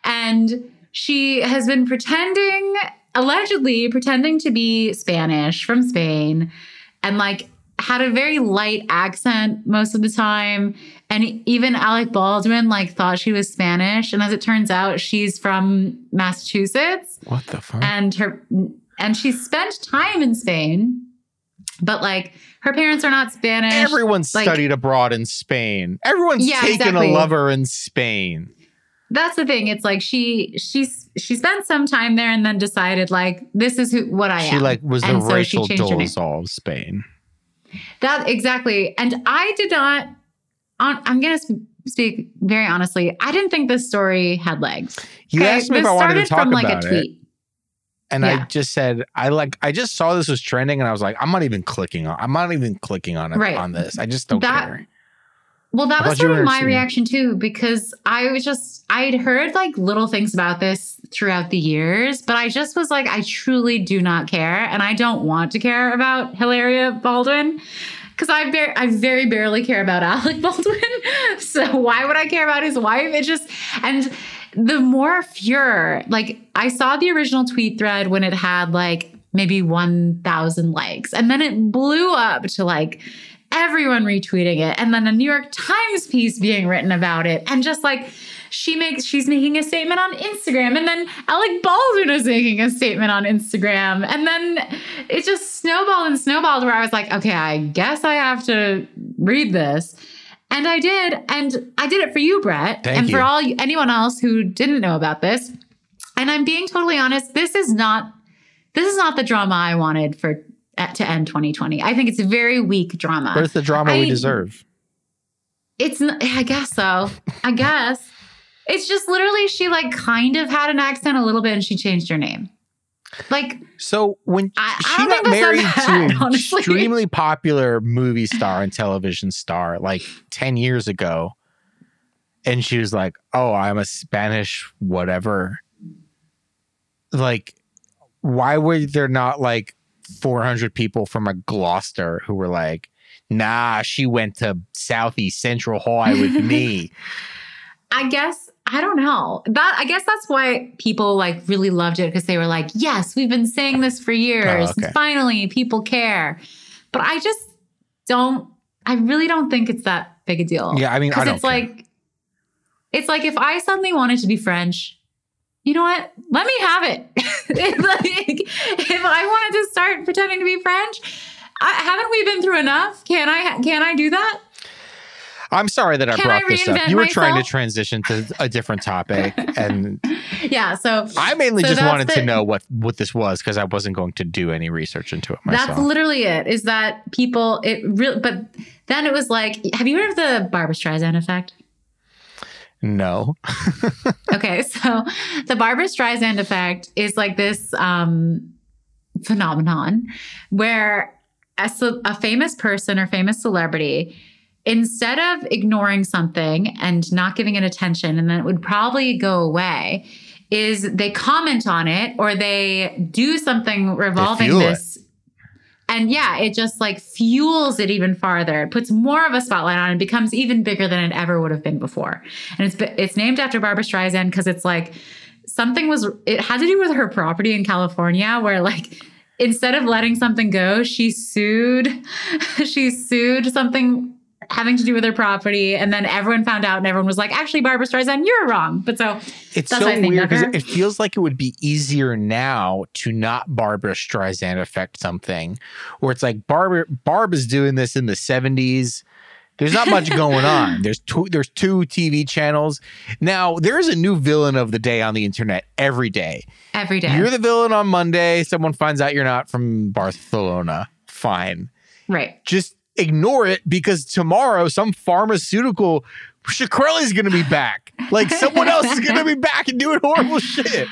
Speaker 2: And she has been pretending, allegedly pretending to be Spanish from Spain and like had a very light accent most of the time. And even Alec Baldwin like thought she was Spanish. And as it turns out, she's from Massachusetts
Speaker 1: What the fuck?
Speaker 2: and her and she spent time in Spain, but like her parents are not Spanish.
Speaker 1: Everyone
Speaker 2: like-
Speaker 1: studied abroad in Spain. Everyone's
Speaker 2: Yeah,
Speaker 1: taken
Speaker 2: exactly.
Speaker 1: a lover in Spain.
Speaker 2: That's the thing. It's like she she's she spent some time there and then decided like this is who what I
Speaker 1: She
Speaker 2: am.
Speaker 1: She like was the
Speaker 2: And so changed her name.
Speaker 1: Dolezal of Spain.
Speaker 2: That exactly. And I did not. On, I'm gonna sp- speak very honestly. I didn't think this story had legs.
Speaker 1: You
Speaker 2: Okay?
Speaker 1: asked me
Speaker 2: this
Speaker 1: if I wanted to talk
Speaker 2: from like
Speaker 1: about
Speaker 2: a
Speaker 1: it,
Speaker 2: tweet.
Speaker 1: and I just said I like. I just saw this was trending, and I was like, I'm not even clicking on. I'm not even clicking on it
Speaker 2: Right.
Speaker 1: on this. I just don't
Speaker 2: That-
Speaker 1: care.
Speaker 2: Well, that was sort of my reaction too, because I was just, I'd heard like little things about this throughout the years, but I just was like, I truly do not care. And I don't want to care about Hilaria Baldwin because I, bar- I very barely care about *laughs* Alec Baldwin. *laughs* so why would I care about his wife? It just, and the more furor, like I saw the original tweet thread when it had like maybe 1,000 likes, and then it blew up to like, everyone retweeting it and then a New York Times piece being written about it. And just like she makes she's making a statement on Instagram and then Alec Baldwin is making a statement on Instagram. And then it just snowballed and snowballed where I was like okay I guess I have to read this. And I did and I did it for you Brett
Speaker 1: Thank
Speaker 2: and for all anyone else who didn't know about this. And I'm being totally honest this is not this is not the drama I wanted for to end 2020 I think it's a very weak drama
Speaker 1: But it's the drama we deserve.
Speaker 2: it's I guess so. I guess. It's just literally she like kind of had an accent a little bit and she changed her name. Like
Speaker 1: So when
Speaker 2: I- I
Speaker 1: she
Speaker 2: don't
Speaker 1: got married
Speaker 2: that
Speaker 1: to an *laughs*
Speaker 2: honestly.
Speaker 1: extremely popular movie star and television star like 10 years ago, and she was like, Oh, I'm a Spanish whatever. Like, why were there not like 400 people from a Gloucester who were like, Nah, she went to Southeast Central High with *laughs* me.
Speaker 2: I guess I don't know. That I guess that's why people like really loved it because they were like, "Yes, we've been saying this for years.
Speaker 1: Oh, okay.
Speaker 2: Finally, people care." But I just don't I really don't think it's that big a deal.
Speaker 1: yeah, I mean, I
Speaker 2: it's
Speaker 1: care.
Speaker 2: like, it's like if I suddenly wanted to be French, you know what? Let me have it. If, *laughs* like, if I wanted to start pretending to be French, I, haven't we been through enough? Can I? Can I do that?
Speaker 1: I'm sorry that I
Speaker 2: Can
Speaker 1: brought
Speaker 2: I
Speaker 1: this up. You were trying to transition to a different topic, *laughs* and
Speaker 2: Yeah. So
Speaker 1: I mainly
Speaker 2: So
Speaker 1: just wanted to know what what this was because I wasn't going to do any research into it myself.
Speaker 2: that's literally it. Is that people? It really. But then it was like, have you heard of the Barbra Streisand effect?
Speaker 1: No. *laughs*
Speaker 2: okay, so the Barbra Streisand effect is like this um, phenomenon where a, a famous person or famous celebrity, instead of ignoring something and not giving it attention, and then it would probably go away, is they comment on it or they do something revolving this. And yeah, it just like fuels it even farther. It puts more of a spotlight on it, becomes even bigger than it ever would have been before. And it's it's named after Barbra Streisand because it's like something was it had to do with her property in California where like instead of letting something go, she sued *laughs* she sued something having to do with her property and then everyone found out and everyone was like actually Barbra Streisand you're wrong. But so
Speaker 1: It's so weird because it feels like it would be easier now to not Barbra Streisand affect something, where it's like Barbara Barb is doing this in the seventies. There's not much going on. *laughs* There's two. There's two TV channels now. There is a new villain of the day on the internet every day.
Speaker 2: every day.
Speaker 1: You're the villain on Monday. Someone finds out you're not from Barcelona. Fine,
Speaker 2: right.
Speaker 1: just ignore it because tomorrow some pharmaceutical Shkreli's going to be back. Like someone else is going to be *laughs* back and doing horrible shit.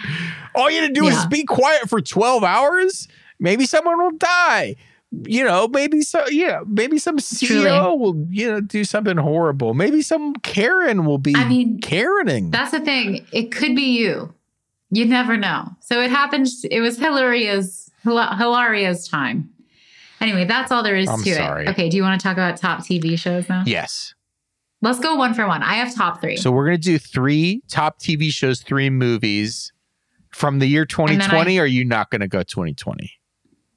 Speaker 1: All you got to do is be quiet for 12 hours. Maybe someone will die. You know, maybe so. Yeah, maybe some CEO
Speaker 2: Truly.
Speaker 1: will you know do something horrible. Maybe some Karen will be
Speaker 2: I mean,
Speaker 1: Karening.
Speaker 2: That's the thing. It could be you. You never know. So it happened. It was Hilaria's Hila- Hilaria's time. Anyway, that's all there is
Speaker 1: I'm
Speaker 2: to
Speaker 1: sorry.
Speaker 2: it. Okay, do you want to talk about top TV shows now?
Speaker 1: yes.
Speaker 2: Let's go one for one. I have top three.
Speaker 1: So we're gonna do three top TV shows, three movies from the year
Speaker 2: then I-
Speaker 1: 2020. Or are you not gonna go 2020?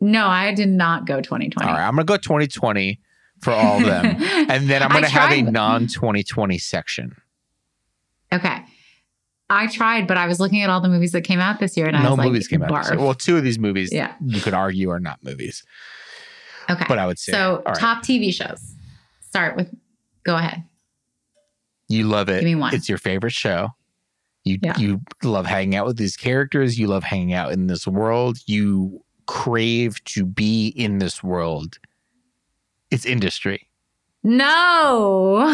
Speaker 2: no, I did not go 2020.
Speaker 1: All right, I'm gonna go 2020 for all of them, *laughs* and then I'm gonna have a non 2020 section.
Speaker 2: okay. I tried, but I was looking at all the movies that came out this year, and I
Speaker 1: no
Speaker 2: was like,
Speaker 1: movies came out. Well, two of these movies,
Speaker 2: Yeah.
Speaker 1: you could argue are not movies,
Speaker 2: Okay.
Speaker 1: but I would say
Speaker 2: so
Speaker 1: right.
Speaker 2: top TV shows. Start with. Go ahead.
Speaker 1: you love it.
Speaker 2: give me one.
Speaker 1: It's your favorite show. You
Speaker 2: Yeah.
Speaker 1: you love hanging out with these characters. You love hanging out in this world. You crave to be in this world. It's industry.
Speaker 2: No,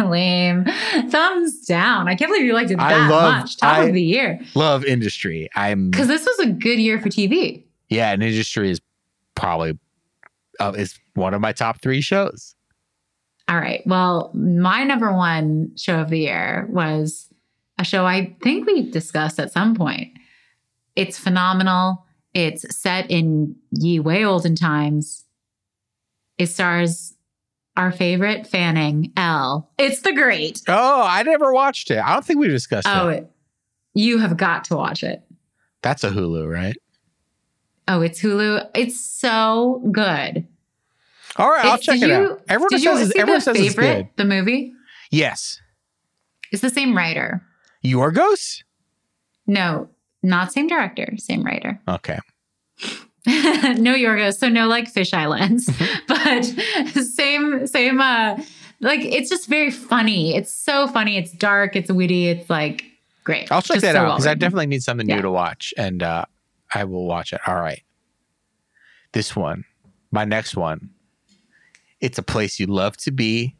Speaker 2: *laughs* lame. Thumbs down. I can't believe you liked it
Speaker 1: I
Speaker 2: that
Speaker 1: love-
Speaker 2: much. Top
Speaker 1: I-
Speaker 2: of the year.
Speaker 1: Love industry. I'm
Speaker 2: Because this was a good year for TV.
Speaker 1: yeah. And industry is probably uh, is one of my top three shows.
Speaker 2: All right. Well, my number one show of the year was a show I think we discussed at some point. It's phenomenal. It's set in ye way olden times. It stars our favorite Fanning, Elle. It's the great.
Speaker 1: Oh, I never watched it. I don't think we discussed it.
Speaker 2: Oh,
Speaker 1: it.
Speaker 2: it, you have got to watch it.
Speaker 1: That's a Hulu, right?
Speaker 2: Oh, it's Hulu. It's so good.
Speaker 1: All right, I'll check it
Speaker 2: you-
Speaker 1: out. Everyone
Speaker 2: you
Speaker 1: says, it's,
Speaker 2: see
Speaker 1: everyone
Speaker 2: the
Speaker 1: says it's
Speaker 2: favorite,
Speaker 1: good.
Speaker 2: the movie?
Speaker 1: Yes.
Speaker 2: It's the same writer.
Speaker 1: Yorgos?
Speaker 2: No, not same director, same writer. *laughs*
Speaker 1: Okay.
Speaker 2: no Yorgos, so no like fish islands, *laughs* but same, same. Uh, like it's just very funny. It's so funny. It's dark. It's witty. It's like great.
Speaker 1: I'll check
Speaker 2: Just
Speaker 1: that
Speaker 2: so
Speaker 1: out because I
Speaker 2: well-written.
Speaker 1: definitely need something new to watch, and uh, I will watch it. All right. This one, my next one. It's a place you love to be.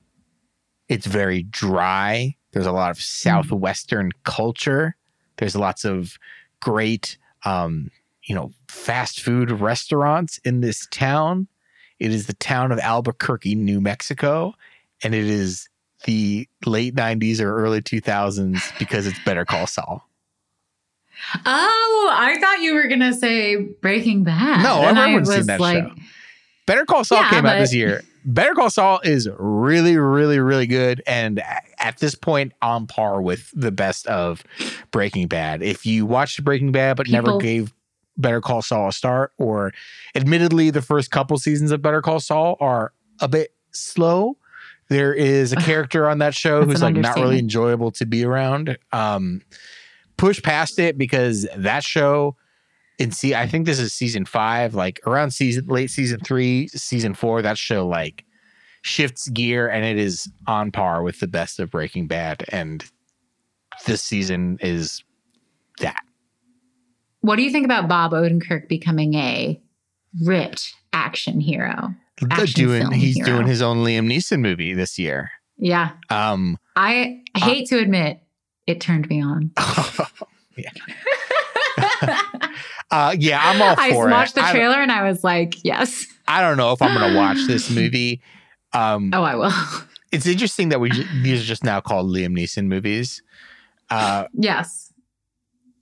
Speaker 1: It's very dry. There's a lot of southwestern culture. There's lots of great, um, you know, fast food restaurants in this town. It is the town of Albuquerque, New Mexico, and it is the late 90s or early 2000s because it's Better Call Saul.
Speaker 2: Oh, I thought you were gonna say Breaking Bad.
Speaker 1: No,
Speaker 2: I
Speaker 1: seen
Speaker 2: was
Speaker 1: that
Speaker 2: like,
Speaker 1: show. Better Call Saul
Speaker 2: Yeah,
Speaker 1: came out this year. Better Call Saul is really, really, really good, and at this point, on par with the best of Breaking Bad. If you watched Breaking Bad but never gave Better Call Saul a start, or admittedly, the first couple seasons of Better Call Saul are a bit slow. There is a character on that show who's like not really enjoyable to be around. Um, push past it because that show and see i think this is season five like around season late season three season four that show like shifts gear and it is on par with the best of breaking bad and this season is that
Speaker 2: what do you think about Bob Odenkirk becoming a ripped action hero? Action
Speaker 1: doing he's
Speaker 2: hero.
Speaker 1: doing his own liam neeson movie this year
Speaker 2: Yeah,
Speaker 1: um
Speaker 2: I hate to admit it turned me on. *laughs*
Speaker 1: yeah. *laughs* uh yeah i'm all
Speaker 2: I
Speaker 1: for it I
Speaker 2: watched the
Speaker 1: I,
Speaker 2: trailer and I was like, yes.
Speaker 1: I don't know if i'm gonna watch this *laughs* movie um
Speaker 2: Oh, I will.
Speaker 1: it's interesting that we these are just now called Liam Neeson movies. Uh,
Speaker 2: yes.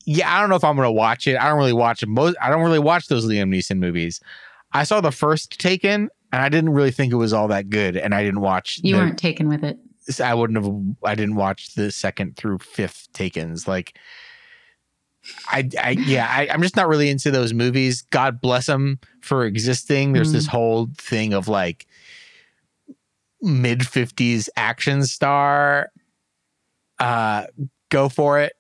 Speaker 1: yeah, I don't know if I'm gonna watch it. I don't really watch most. I don't really watch those Liam Neeson movies. I saw the first Taken, and I didn't really think it was all that good, and I didn't watch.
Speaker 2: You
Speaker 1: the-
Speaker 2: weren't taken with it.
Speaker 1: I wouldn't have. I didn't watch the second through fifth Takens. Like, I, I yeah, I, I'm just not really into those movies. God bless them for existing. There's
Speaker 2: Mm.
Speaker 1: this whole thing of like mid 50s action star. Uh, go for it.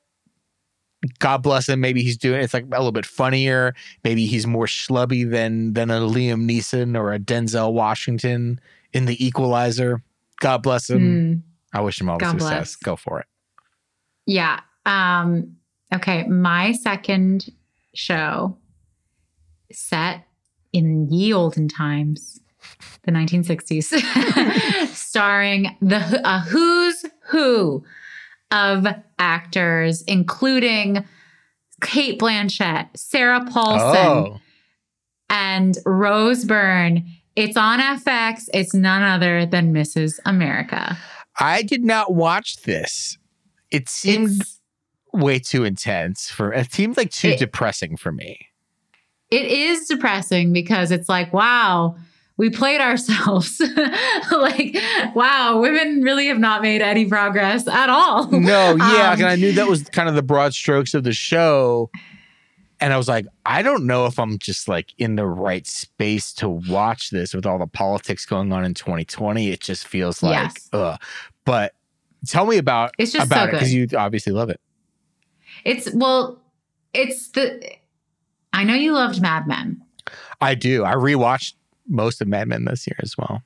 Speaker 1: God bless him. Maybe he's doing it's like a little bit funnier. Maybe he's more schlubby than than a Liam Neeson or a Denzel Washington in The Equalizer. God bless him.
Speaker 2: Mm,
Speaker 1: I wish him all the
Speaker 2: God
Speaker 1: success.
Speaker 2: bless.
Speaker 1: Go for it.
Speaker 2: yeah. Um, okay. My second show set in ye olden times, the 1960s, *laughs* starring the a who's who of actors, including Cate Blanchett, Sarah Paulson,
Speaker 1: Oh,
Speaker 2: and Rose Byrne. It's on FX. It's none other than Mrs. America.
Speaker 1: I did not watch this. It seemed
Speaker 2: It's,
Speaker 1: way too intense for. It seems like too
Speaker 2: It-
Speaker 1: depressing for me.
Speaker 2: it is depressing because it's like, wow, we played ourselves. *laughs* like, wow, women really have not made any progress at all.
Speaker 1: No, yeah,
Speaker 2: Um,
Speaker 1: and I knew that was kind of the broad strokes of the show, and I was like, I don't know if I'm just like in the right space to watch this with all the politics going on in 2020. It just feels like,
Speaker 2: Yes.
Speaker 1: ugh. But tell me about
Speaker 2: It's just
Speaker 1: about
Speaker 2: so
Speaker 1: it because you obviously love it.
Speaker 2: It's well, it's the. I know you loved Mad Men.
Speaker 1: I do. I rewatched most of Mad Men this year as well.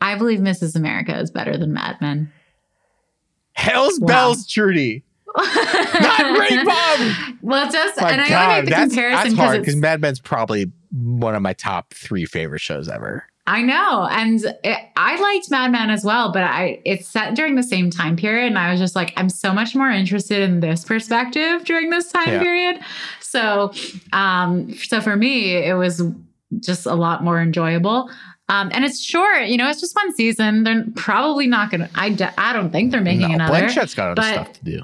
Speaker 2: I believe Mrs. America is better than Mad Men.
Speaker 1: Hell's
Speaker 2: Wow.
Speaker 1: bells, Trudy. *laughs* Not Great Bob.
Speaker 2: Well, just
Speaker 1: My
Speaker 2: and I
Speaker 1: God,
Speaker 2: only make the
Speaker 1: that's,
Speaker 2: comparison because
Speaker 1: Mad Men's probably one of my top three favorite shows ever.
Speaker 2: I know, and it, I liked Mad Men as well, but I it's set during the same time period, and I was just like, I'm so much more interested in this perspective during this time
Speaker 1: Yeah.
Speaker 2: period. So, um, so for me, it was just a lot more enjoyable. Um, and it's short, you know, it's just one season. They're probably not gonna. I d- I don't think they're making
Speaker 1: no,
Speaker 2: another.
Speaker 1: Blanchett's got other stuff to do.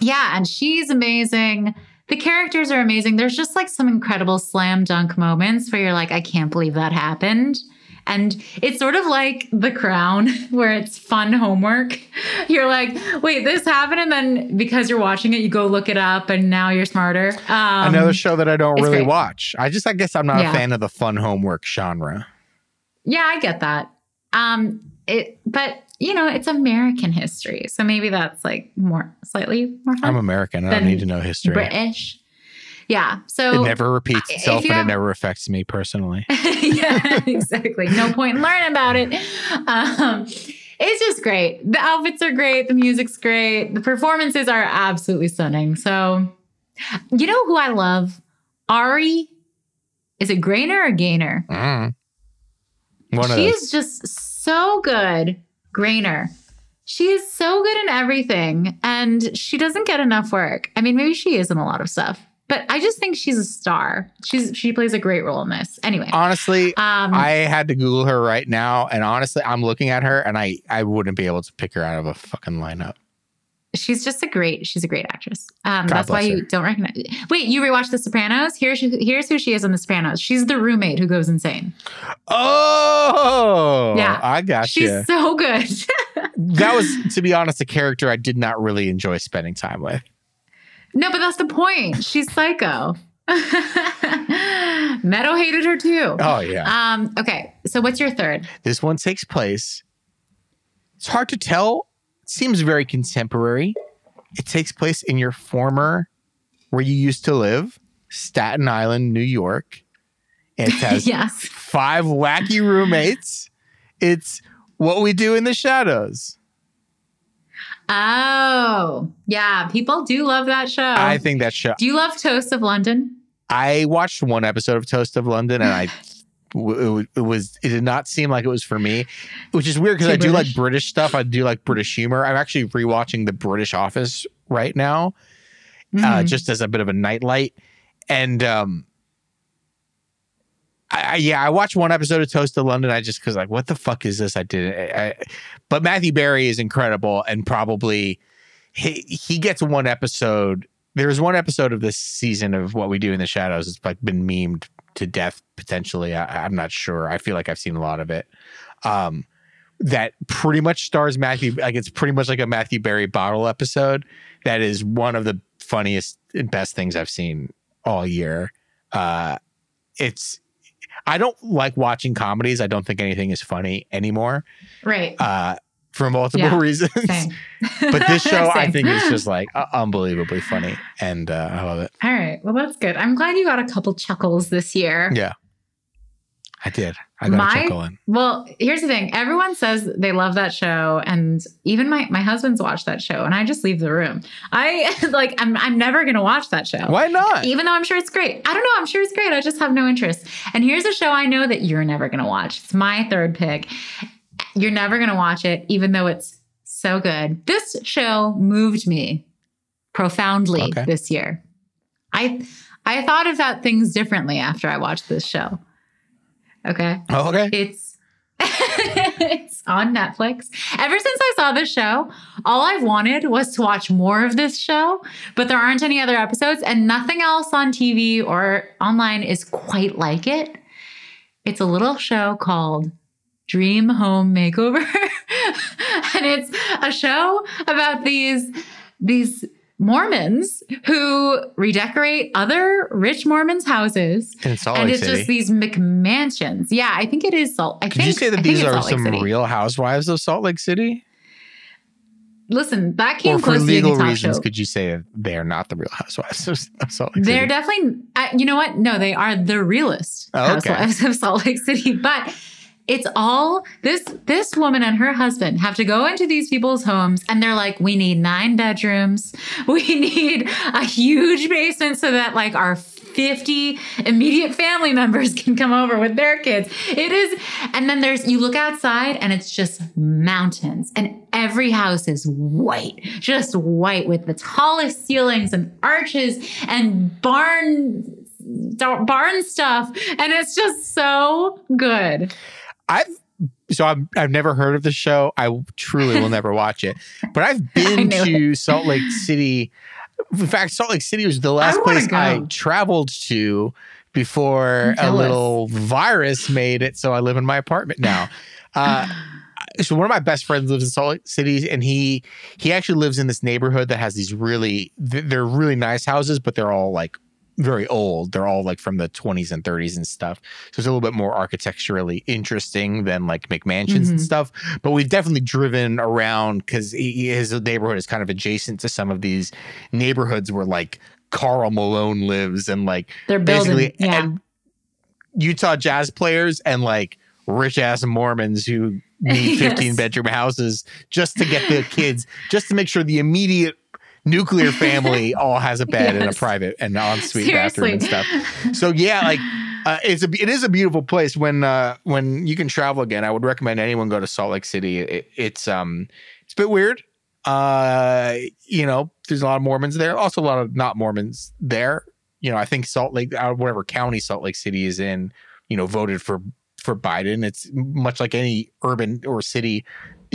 Speaker 2: Yeah, and she's amazing. The characters are amazing. There's just like some incredible slam dunk moments where you're like, I can't believe that happened. And it's sort of like The Crown, *laughs* where it's fun homework. You're like, wait, this happened. And then because you're watching it, you go look it up and now you're smarter. Um,
Speaker 1: Another show that I don't really
Speaker 2: great.
Speaker 1: watch. I just, I guess I'm not
Speaker 2: Yeah.
Speaker 1: a fan of the fun homework genre.
Speaker 2: Yeah, I get that. Um, it, but you know, it's American history. So maybe that's like more, slightly more fun.
Speaker 1: I'm American. I don't need to know history.
Speaker 2: British. Yeah. So
Speaker 1: It never repeats itself and
Speaker 2: have-
Speaker 1: it never affects me personally. *laughs*
Speaker 2: yeah, exactly. No point in learning about it. Um, it's just great. The outfits are great. The music's great. The performances are absolutely stunning. So, you know who I love? Ari. Is it Graynor or Gainer?
Speaker 1: Mm. One of
Speaker 2: she
Speaker 1: those.
Speaker 2: just so good. Graynor. She is so good in everything, and she doesn't get enough work. I mean, maybe she is in a lot of stuff, but I just think she's a star. She's she plays a great role in this. Anyway,
Speaker 1: Honestly,
Speaker 2: um,
Speaker 1: I had to Google her right now, and honestly, I'm looking at her, and I I wouldn't be able to pick her out of a fucking lineup.
Speaker 2: She's just a great she's a great actress. Um, that's why
Speaker 1: bless
Speaker 2: you don't recognize. Wait, you rewatched The Sopranos? Here's who, here's who she is on The Sopranos. She's the roommate who goes insane.
Speaker 1: Oh,
Speaker 2: Yeah.
Speaker 1: I got
Speaker 2: She's
Speaker 1: you.
Speaker 2: so good. *laughs*
Speaker 1: That was, *laughs* to be honest, a character I did not really enjoy spending time with.
Speaker 2: no, but that's the point. She's psycho. *laughs* Meadow hated her too.
Speaker 1: Oh yeah,
Speaker 2: Um, okay, so what's your third?
Speaker 1: this one takes place. It's hard to tell. Seems very contemporary. It takes place in your former, where you used to live, Staten Island, New York. It *laughs* has
Speaker 2: yes.
Speaker 1: five wacky roommates. It's what we do in the shadows.
Speaker 2: Oh, yeah. People do love that show.
Speaker 1: I think that show.
Speaker 2: do you love Toast of London?
Speaker 1: I watched one episode of Toast of London, and I *laughs* it, it was it did not seem like it was for me, which is weird because I do like
Speaker 2: British?
Speaker 1: Stuff. I do like British humor. I'm actually rewatching The British Office right now, uh,
Speaker 2: Mhm.
Speaker 1: just as a bit of a nightlight, and um. I, I- yeah, I watched one episode of Toast to London. I just because like, what the fuck is this? I didn't. I, but Matthew Berry is incredible, and probably he he gets one episode. There's one episode of this season of What We Do in the Shadows. It's like been memed to death potentially. I, I'm not sure. I feel like I've seen a lot of it. Um, that pretty much stars Matthew. Like it's pretty much like a Matthew Berry bottle episode. That is one of the funniest and best things I've seen all year. Uh, it's I don't like watching comedies. I don't think anything is funny anymore.
Speaker 2: Right.
Speaker 1: Uh, for multiple
Speaker 2: Yeah,
Speaker 1: reasons. *laughs* But this show, I think, is just like uh, unbelievably funny, and uh, I love it.
Speaker 2: All right. Well, that's good. I'm glad you got a couple chuckles this year.
Speaker 1: Yeah, I did. I got
Speaker 2: My-
Speaker 1: a chuckle in.
Speaker 2: Well, here's the thing. Everyone says they love that show, and even my my husband's watched that show, and I just leave the room. I *laughs* like. I'm I'm never gonna watch that show.
Speaker 1: Why not?
Speaker 2: Even though I'm sure it's great. I don't know. I'm sure it's great. I just have no interest. And here's a show I know that you're never going to watch. It's my third pick. You're never going to watch it, even though it's so good. This show moved me profoundly
Speaker 1: Okay.
Speaker 2: this year. I I thought about things differently after I watched this show. Okay.
Speaker 1: Oh, okay.
Speaker 2: It's *laughs* it's on Netflix. Ever since I saw this show, all I've wanted was to watch more of this show, but there aren't any other episodes and nothing else on TV or online is quite like it. It's a little show called Dream Home Makeover. *laughs* and it's a show about these these Mormons who redecorate other rich Mormons' houses
Speaker 1: Salt
Speaker 2: and it's
Speaker 1: City.
Speaker 2: just these McMansions. Yeah, I think it is Salt. I
Speaker 1: Could
Speaker 2: think,
Speaker 1: you say that
Speaker 2: I
Speaker 1: these are some
Speaker 2: City.
Speaker 1: real housewives of Salt Lake City?
Speaker 2: Listen, that came
Speaker 1: Or for
Speaker 2: close to being
Speaker 1: legal reasons,
Speaker 2: show.
Speaker 1: could you say they are not the real housewives of *laughs* Salt Lake City?
Speaker 2: They're
Speaker 1: City?
Speaker 2: definitely, uh, you know what? No, they are the realest
Speaker 1: Oh, okay.
Speaker 2: housewives of Salt Lake City. But it's all this this woman and her husband have to go into these people's homes and they're like, we need nine bedrooms, *laughs* we need a huge basement so that like our 50 immediate family members *laughs* can come over with their kids. It is, and then there's you look outside and it's just mountains, and every house is white, just white with the tallest ceilings and arches and barn barn stuff, and it's just so good.
Speaker 1: I've so I've, I've never heard of the show. I truly will never watch it. But I've *laughs* been to Salt Lake City. In fact, Salt Lake City was the last
Speaker 2: wanna
Speaker 1: place I traveled to before a little virus made it. So I live in my apartment now. *sighs* Uh, so one of my best friends lives in Salt Lake City, and he he actually lives in this neighborhood that has these really they're really nice houses, but they're all like very old. They're all like from the 20s and 30s and stuff. So it's a little bit more architecturally interesting than like McMansions and
Speaker 2: Mhm.
Speaker 1: stuff. But we've definitely driven around because his neighborhood is kind of adjacent to some of these neighborhoods where like Karl Malone lives and like
Speaker 2: They're building,
Speaker 1: basically
Speaker 2: yeah.
Speaker 1: and Utah jazz players and like rich ass Mormons who *laughs* need 15
Speaker 2: Yes.
Speaker 1: bedroom houses just to get the kids, just to make sure the immediate nuclear family *laughs* all has a bed and a private and ensuite bathroom and stuff. So yeah, like uh, it's a it is a beautiful place. When uh, when you can travel again, I would recommend anyone go to Salt Lake City. It, it's um it's a bit weird. Uh, you know, there's a lot of Mormons there. Also, a lot of not Mormons there. You know, I think Salt Lake, uh, whatever county Salt Lake City is in, you know, voted for for Biden. It's much like any urban or city.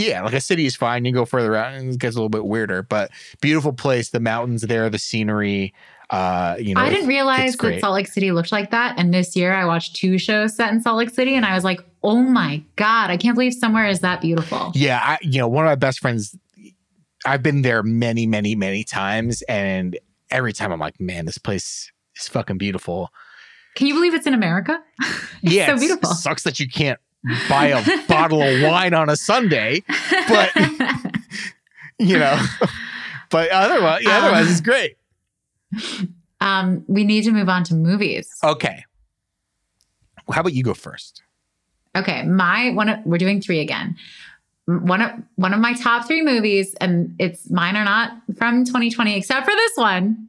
Speaker 1: Yeah, like a city is fine. You go further out and it gets a little bit weirder, but beautiful place. The mountains there, the scenery. Uh, you know,
Speaker 2: I didn't realize that
Speaker 1: great.
Speaker 2: Salt Lake City looked like that. And this year I watched two shows set in Salt Lake City and I was like, oh my God, I can't believe somewhere is that beautiful.
Speaker 1: Yeah, I, you know, one of my best friends. I've been there many, many, many times, and every time I'm like, man, this place is fucking beautiful.
Speaker 2: Can you believe it's in America? *laughs* It's
Speaker 1: yeah,
Speaker 2: so beautiful.
Speaker 1: It sucks that you can't buy a *laughs* bottle of wine on a Sunday, but *laughs* you know. *laughs* but otherwise, yeah, otherwise
Speaker 2: Um,
Speaker 1: it's great.
Speaker 2: um, we need to move on to movies.
Speaker 1: Okay, how about you go first?
Speaker 2: Okay, my one. Of, we're doing three again. One of one of my top three movies, and it's mine are not from 2020, except for this one,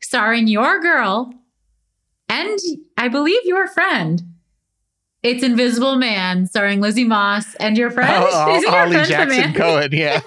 Speaker 2: starring your girl and I believe your friend. It's Invisible Man, starring Lizzie Moss and your friend.
Speaker 1: Oh, *laughs*
Speaker 2: Is it your
Speaker 1: Holly
Speaker 2: friend,
Speaker 1: Jackson Cohen, yeah.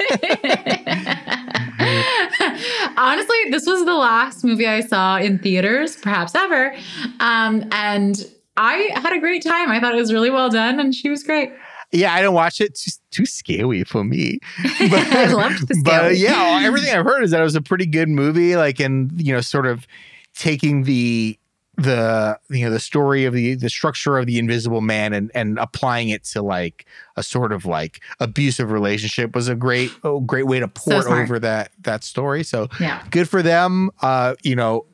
Speaker 1: *laughs*
Speaker 2: Honestly, this was the last movie I saw in theaters, perhaps ever. Um, and I had a great time. I thought it was really well done, and she was great.
Speaker 1: Yeah, I didn't watch it. It's too scary for me. *laughs*
Speaker 2: I loved the
Speaker 1: But yeah, everything I've heard is that it was a pretty good movie. Like, and you know, sort of taking the the you know the story of the the structure of the invisible man and and applying it to like a sort of like abusive relationship was a great a great way to port
Speaker 2: smart.
Speaker 1: over that that story so
Speaker 2: Yeah.
Speaker 1: good for them uh you know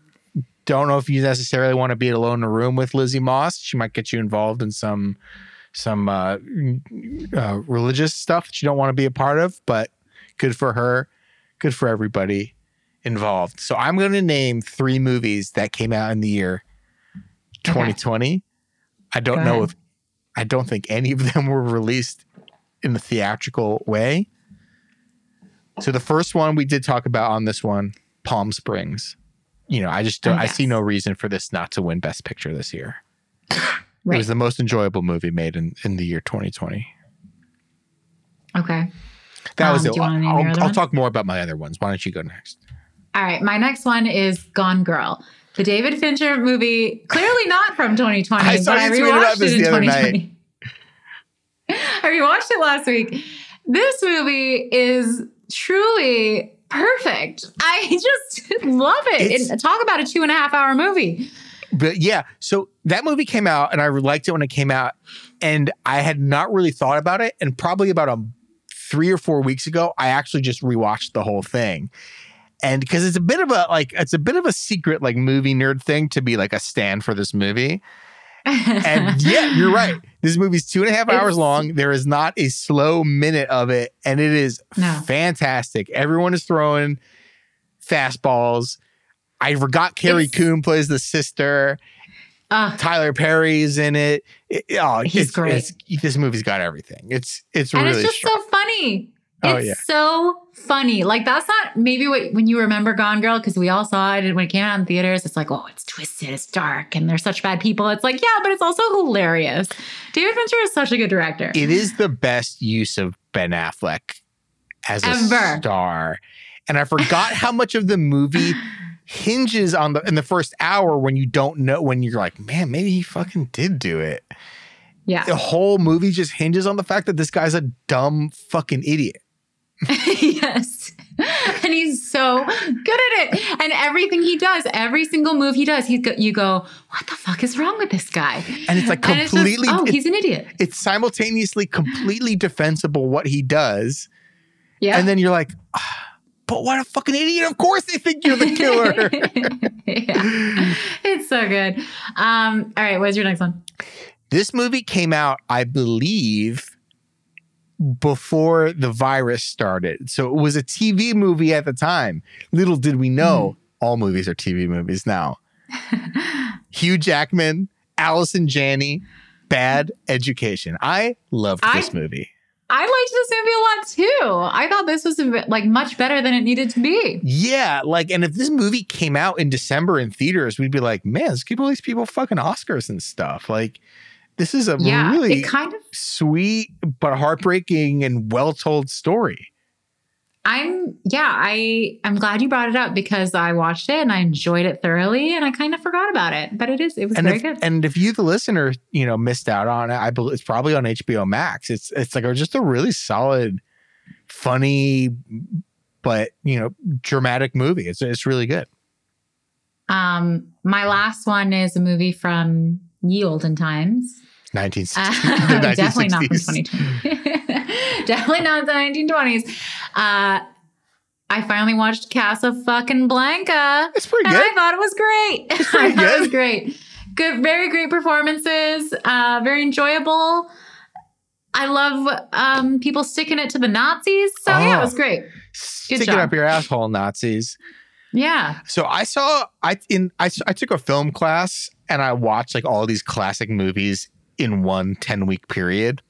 Speaker 1: don't know if you necessarily want to be alone in a room with Lizzie Moss she might get you involved in some some uh, uh religious stuff that you don't want to be a part of but good for her good for everybody involved. So I'm going to name three movies that came out in the year
Speaker 2: Okay.
Speaker 1: 2020. I don't
Speaker 2: Go
Speaker 1: know
Speaker 2: ahead.
Speaker 1: if I don't think any of them were released in the theatrical way. So the first one we did talk about on this one, Palm Springs. You know, I just don't,
Speaker 2: Oh,
Speaker 1: I see no reason for this not to win Best Picture this year. It was the most enjoyable movie made in, in the year 2020.
Speaker 2: Okay.
Speaker 1: That was
Speaker 2: Um,
Speaker 1: it.
Speaker 2: wanna name
Speaker 1: I'll, I'll talk more about my other ones. Why don't you go next?
Speaker 2: All right. My next one is Gone Girl. The David Fincher movie, clearly not from 2020,
Speaker 1: I saw
Speaker 2: but I
Speaker 1: you tweet about
Speaker 2: rewatched it in
Speaker 1: the other night.
Speaker 2: 2020. *laughs* I rewatched it last week. This movie is truly perfect. I *laughs* just love it. And talk about a two and a half hour movie.
Speaker 1: but yeah, so that movie came out and I liked it when it came out. And I had not really thought about it. And probably about a three or four weeks ago, I actually just rewatched the whole thing. And because it's a bit of a like it's a bit of a secret like movie nerd thing to be like a stand for this movie. And *laughs* yeah, you're right. This movie's two and a half hours long. There is not a slow minute of it, and it is
Speaker 2: No.
Speaker 1: fantastic. Everyone is throwing fastballs. I forgot Carrie
Speaker 2: It's-
Speaker 1: Coon plays the sister.
Speaker 2: Uh,
Speaker 1: Tyler Perry's in it. It- oh,
Speaker 2: He's
Speaker 1: it's,
Speaker 2: great.
Speaker 1: it's- this movie's got everything. It's it's
Speaker 2: and
Speaker 1: really
Speaker 2: it's just so funny.
Speaker 1: Oh,
Speaker 2: It's
Speaker 1: yeah.
Speaker 2: so funny. Like that's not maybe what when you remember Gone Girl because we all saw it and when it came out in theaters. It's like, oh, it's twisted, it's dark, and they're such bad people. It's like, yeah, but it's also hilarious. David Fincher is such a good director.
Speaker 1: it is the best use of Ben Affleck as a star. And I forgot how much of the movie *sighs* hinges on the in the first hour when you don't know when you're like, man, maybe he fucking did do it.
Speaker 2: yeah,
Speaker 1: The whole movie just hinges on the fact that this guy's a dumb fucking idiot. *laughs*
Speaker 2: yes. And he's so good at it. And everything he does, every single move he does, he's go, you go, what the fuck is wrong with this guy?
Speaker 1: And it's like
Speaker 2: And it's
Speaker 1: completely
Speaker 2: just, oh,
Speaker 1: it's,
Speaker 2: he's an idiot.
Speaker 1: it's simultaneously completely defensible what he does.
Speaker 2: Yeah.
Speaker 1: And then you're like, "Ah, but what a fucking idiot. Of course they think you're the *laughs* killer.
Speaker 2: yeah. It's so good. Um, all right, what's your next one?
Speaker 1: This movie came out, I believe, before the virus started. So it was a TV movie at the time. Little did we know hmm. all movies are TV movies now. *laughs* Hugh Jackman, Allison Janney, Bad Education. I loved
Speaker 2: I-
Speaker 1: this movie.
Speaker 2: I liked this movie a lot too. I thought this was bit, like much better than it needed to be.
Speaker 1: Yeah, like, and if this movie came out in December in theaters, we'd be like, man, let's give all these people fucking Oscars and stuff. Like, this is a
Speaker 2: Yeah,
Speaker 1: really
Speaker 2: it kind of.
Speaker 1: sweet but heartbreaking and well told story.
Speaker 2: I'm yeah. I I'm glad you brought it up because I watched it and I enjoyed it thoroughly and I kind of forgot about it. But it is it was
Speaker 1: And
Speaker 2: very
Speaker 1: if,
Speaker 2: good.
Speaker 1: and if you, the listener, you know, missed out on it, I believe it's probably on HBO Max. It's it's like just a really solid, funny, but you know, dramatic movie. It's it's really good.
Speaker 2: um, my last one is a movie from ye olden times.
Speaker 1: Nineteen
Speaker 2: Uh, *laughs* definitely not from
Speaker 1: 1960s.
Speaker 2: 2020. *laughs* definitely not the 1920s. Uh, I finally watched Casa fucking Blanca.
Speaker 1: It's pretty good.
Speaker 2: I thought it was great.
Speaker 1: It's *laughs* pretty
Speaker 2: I thought it was
Speaker 1: good.
Speaker 2: great. Good, very great performances. Uh, very enjoyable. I love um, people sticking it to the Nazis. So yeah,
Speaker 1: Oh.
Speaker 2: it was great.
Speaker 1: Stick it up your asshole, Nazis.
Speaker 2: Yeah.
Speaker 1: So I saw I in I, I took a film class and I watched like all these classic movies in one 10 week period,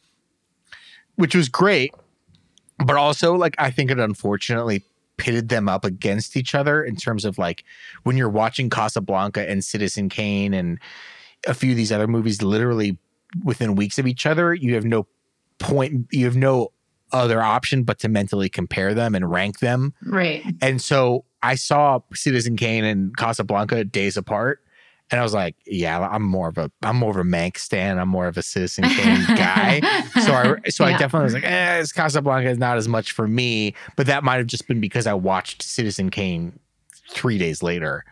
Speaker 1: which was great. But also like I think it unfortunately pitted them up against each other in terms of like when you're watching Casablanca and Citizen Kane and a few of these other movies literally within weeks of each other, you have no point you have no other option but to mentally compare them and rank them
Speaker 2: Right.
Speaker 1: and so I saw Citizen Kane and Casablanca days apart. And I was like, yeah, I'm more of a I'm more of a Mank stan. I'm more of a Citizen *laughs* Kane guy. So I *laughs* so I definitely was like, eh, Casablanca is not as much for me. But that might have just been because I watched Citizen Kane three days later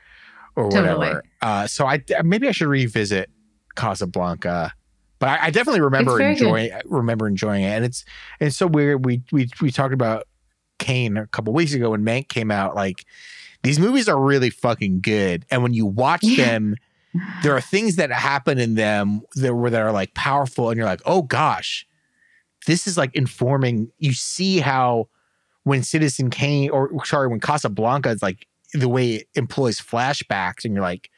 Speaker 1: or
Speaker 2: Totally.
Speaker 1: whatever. Uh, so I maybe I should revisit Casablanca. But I, I definitely remember
Speaker 2: very good.
Speaker 1: enjoying remember enjoying it, and it's it's so weird. We we we talked about Kane a couple weeks ago when Mank came out. Like these movies are really fucking good, and when you watch
Speaker 2: Yeah.
Speaker 1: them, there are things that happen in them that were that are like powerful, and you're like, oh gosh, this is like informing. You see how when Citizen Kane, or sorry, when Casablanca is like the way it employs flashbacks, and you're like,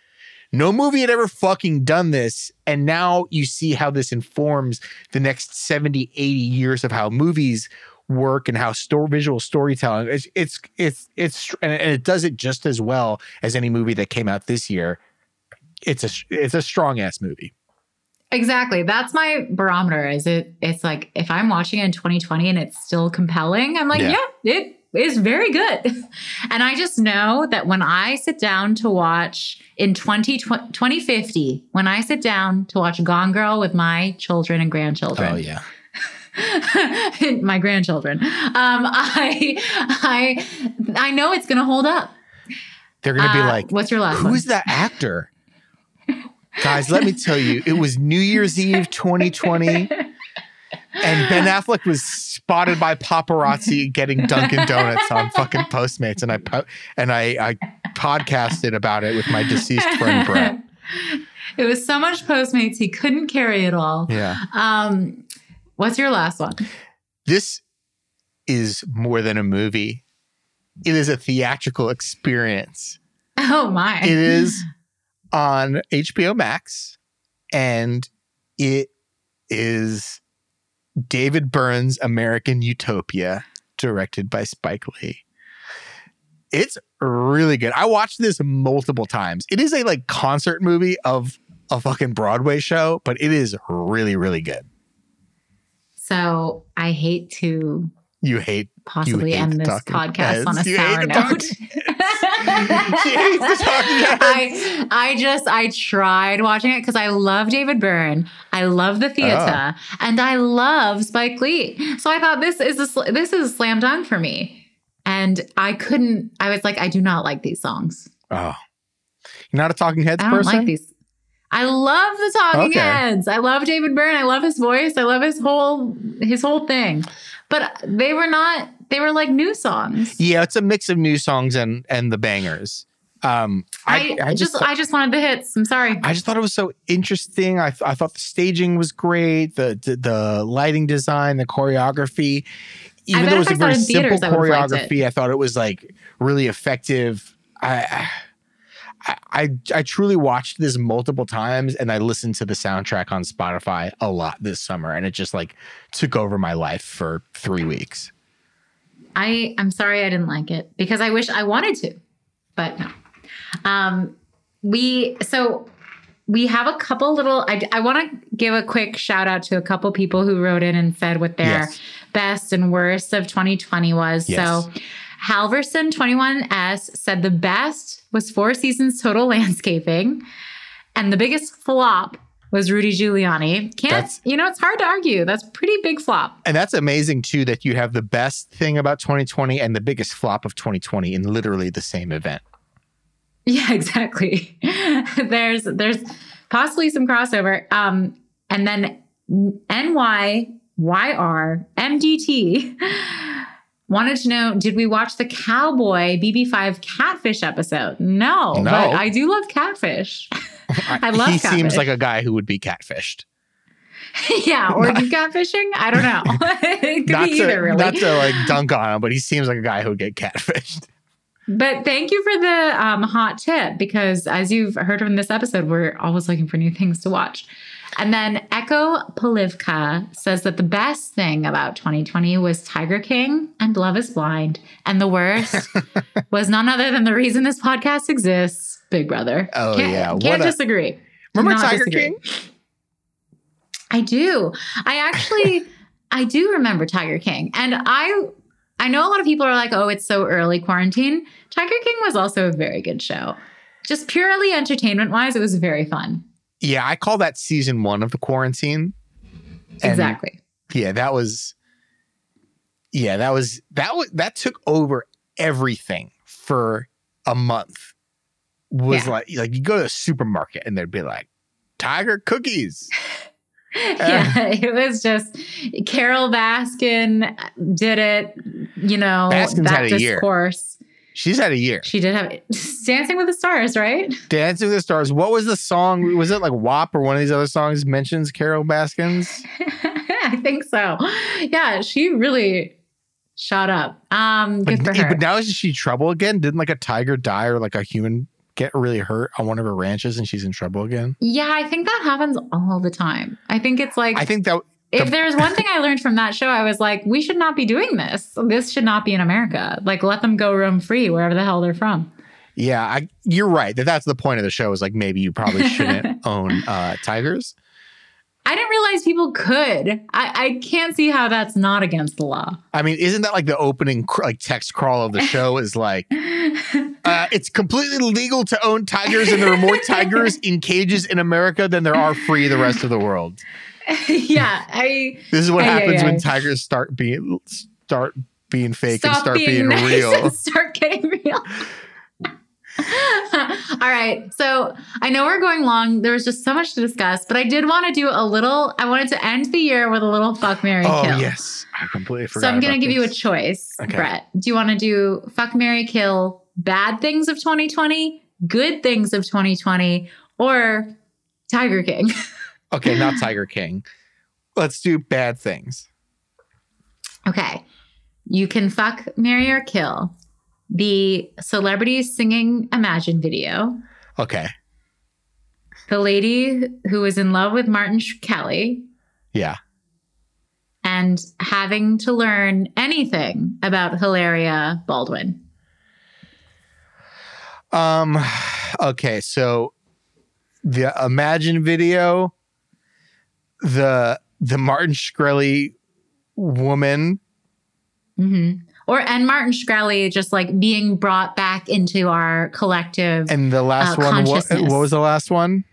Speaker 1: no movie had ever fucking done this. And now you see how this informs the next 70, 80 years of how movies work and how store visual storytelling. It's it's it's it's and it- and it does it just as well as any movie that came out this year. It's a it's a strong ass movie.
Speaker 2: Exactly. That's my barometer. Is it? It's like if I'm watching it in 2020 and it's still compelling, I'm like,
Speaker 1: Yeah.
Speaker 2: yeah, it is very good. *laughs* And I just know that when I sit down to watch in 20, 2050, when I sit down to watch Gone Girl with my children and grandchildren,
Speaker 1: Oh, yeah. *laughs*
Speaker 2: my grandchildren, um, I, I, I know it's going to hold up.
Speaker 1: They're gonna be
Speaker 2: Uh,
Speaker 1: like,
Speaker 2: what's your last
Speaker 1: Who's
Speaker 2: one?
Speaker 1: that actor? Guys, let me tell you, it was New Year's Eve 2020, and Ben Affleck was spotted by paparazzi getting Dunkin' Donuts on fucking Postmates, and I po- and I, I podcasted about it with my deceased friend Brett.
Speaker 2: it was so much Postmates he couldn't carry it all.
Speaker 1: Yeah,
Speaker 2: Um, what's your last one?
Speaker 1: this is more than a movie; it is a theatrical experience.
Speaker 2: Oh my!
Speaker 1: It is on HBO Max, and it is David Byrne's American Utopia, directed by Spike Lee. It's really good. I watched this multiple times. It is a like concert movie of a fucking Broadway show, but it is really, really good.
Speaker 2: So I hate to
Speaker 1: You hate
Speaker 2: possibly
Speaker 1: hate
Speaker 2: end this podcast on a.
Speaker 1: You
Speaker 2: sour note. *laughs*
Speaker 1: She hates the talking heads. *laughs*
Speaker 2: I I just I tried watching it because I love David Byrne, I love the ah. theater,
Speaker 1: Oh.
Speaker 2: and I love Spike Lee. So I thought this is a, sl- this is a slam dunk for me, and I couldn't. I was like, I do not like these songs.
Speaker 1: oh, you're not a talking heads
Speaker 2: I don't
Speaker 1: person.
Speaker 2: like these. I love the talking
Speaker 1: Okay.
Speaker 2: heads. I love David Byrne. I love his voice. I love his whole his whole thing. But they were not. They were like new songs.
Speaker 1: Yeah, it's a mix of new songs and and the bangers. Um,
Speaker 2: I,
Speaker 1: I, I
Speaker 2: just,
Speaker 1: just
Speaker 2: I just wanted the hits. I'm sorry.
Speaker 1: I just thought it was so interesting. I, th- I thought the staging was great, the, the the lighting design, the choreography. Even though it was
Speaker 2: I
Speaker 1: a very simple
Speaker 2: theaters, I would've liked it.
Speaker 1: choreography, I thought it was like really effective. I, I I truly watched this multiple times, and I listened to the soundtrack on Spotify a lot this summer, and it just like took over my life for three weeks.
Speaker 2: I I'm sorry I didn't like it because I wish I wanted to, but no. Um, we so we have a couple little. I I want to give a quick shout out to a couple people who wrote in and said what their
Speaker 1: Yes.
Speaker 2: best and worst of 2020 was.
Speaker 1: Yes.
Speaker 2: So Halverson 21S said the best was Four Seasons Total Landscaping, and the biggest flop was Rudy Giuliani. Can't
Speaker 1: That's-
Speaker 2: you know? It's hard to argue. That's pretty big flop.
Speaker 1: And that's amazing too that you have the best thing about 2020 and the biggest flop of 2020 in literally the same event.
Speaker 2: Yeah, *laughs* exactly. *laughs* there's there's possibly some crossover. Um, and then NYYR MDT wanted to know did we watch the Cowboy BB5 Catfish episode? No,
Speaker 1: No.
Speaker 2: but I do love Catfish. *laughs* I love
Speaker 1: he
Speaker 2: catfish.
Speaker 1: seems like a guy who would be catfished. *laughs*
Speaker 2: yeah, or do catfishing? I don't know. *laughs* it could be
Speaker 1: to,
Speaker 2: either, really.
Speaker 1: not to like dunk on him, but he seems like a guy who would get catfished.
Speaker 2: But thank you for the um, hot tip because, as you've heard from this episode, we're always looking for new things to watch. And then Echo Polivka says that the best thing about 2020 was Tiger King and Love is Blind. And the worst *laughs* was none other than the reason this podcast exists Big Brother.
Speaker 1: Oh,
Speaker 2: can't,
Speaker 1: yeah. What
Speaker 2: Can't
Speaker 1: a-
Speaker 2: disagree.
Speaker 1: Remember Tiger
Speaker 2: disagree.
Speaker 1: King?
Speaker 2: I do. I actually *laughs* I do remember Tiger King. And I I know a lot of people are like, "Oh, it's so early quarantine." Tiger King was also a very good show. Just purely entertainment-wise, it was very fun.
Speaker 1: Yeah, I call that season one of the quarantine. And,
Speaker 2: exactly.
Speaker 1: Yeah, that was. Yeah, that was that was that took over everything for a month. was
Speaker 2: Yeah.
Speaker 1: like like you go to the supermarket and they'd be like tiger cookies. *laughs*
Speaker 2: yeah, uh, it was just Carole Baskin did it. You know,
Speaker 1: Baskin's
Speaker 2: that
Speaker 1: had a year.
Speaker 2: discourse.
Speaker 1: She's had a year.
Speaker 2: She did have *laughs* Dancing with the Stars, right?
Speaker 1: Dancing with the Stars. What was the song? Was it like WAP or one of these other songs mentions Carole Baskins? *laughs*
Speaker 2: I think so. Yeah, she really shot up. Um, good
Speaker 1: But,
Speaker 2: for her.
Speaker 1: but now is she trouble again? Didn't like a tiger die or like a human get really hurt on one of her ranches and she's in trouble again?
Speaker 2: yeah, I think that happens all the time. I think it's like
Speaker 1: I think that
Speaker 2: if there's one thing I learned from that show, I was like, we should not be doing this. This should not be in America. Like, let them go roam free wherever the hell they're from.
Speaker 1: yeah, I, you're right. That that's the point of the show is like maybe you probably shouldn't *laughs* own uh, tigers.
Speaker 2: I didn't realize people could. I, I can't see how that's not against the law.
Speaker 1: I mean, isn't that like the opening cr- like text crawl of the show is like *laughs* uh, it's completely legal to own tigers and there are more tigers in cages in America than there are free the rest of the world. *laughs*
Speaker 2: yeah, I
Speaker 1: This is what
Speaker 2: ay,
Speaker 1: happens
Speaker 2: ay.
Speaker 1: when tigers start being start being fake and start
Speaker 2: being,
Speaker 1: being,
Speaker 2: nice
Speaker 1: real.
Speaker 2: start getting real. *laughs* All right. So I know we're going long. There was just so much to discuss, but I did want to do a little. I wanted to end the year with a little fuck Mary
Speaker 1: Oh
Speaker 2: kill.
Speaker 1: yes, I completely forgot.
Speaker 2: So I'm gonna give you a choice,
Speaker 1: Okay.
Speaker 2: Brett. Do you want to do fuck Mary kill bad things of 2020, good things of 2020, or Tiger King? *laughs*
Speaker 1: okay, not Tiger King. Let's do bad things.
Speaker 2: Okay. You can fuck, marry, or kill the celebrity singing Imagine video,
Speaker 1: Okay,
Speaker 2: the lady who was in love with Martin Shkreli,
Speaker 1: yeah.
Speaker 2: and having to learn anything about Hilaria Baldwin.
Speaker 1: Um. Okay, so the Imagine video, the the Martin Shkreli woman.
Speaker 2: hmm Or and Martin Shkreli just like being brought back into our collective.
Speaker 1: And the last
Speaker 2: Uh,
Speaker 1: one, what, what was the last one?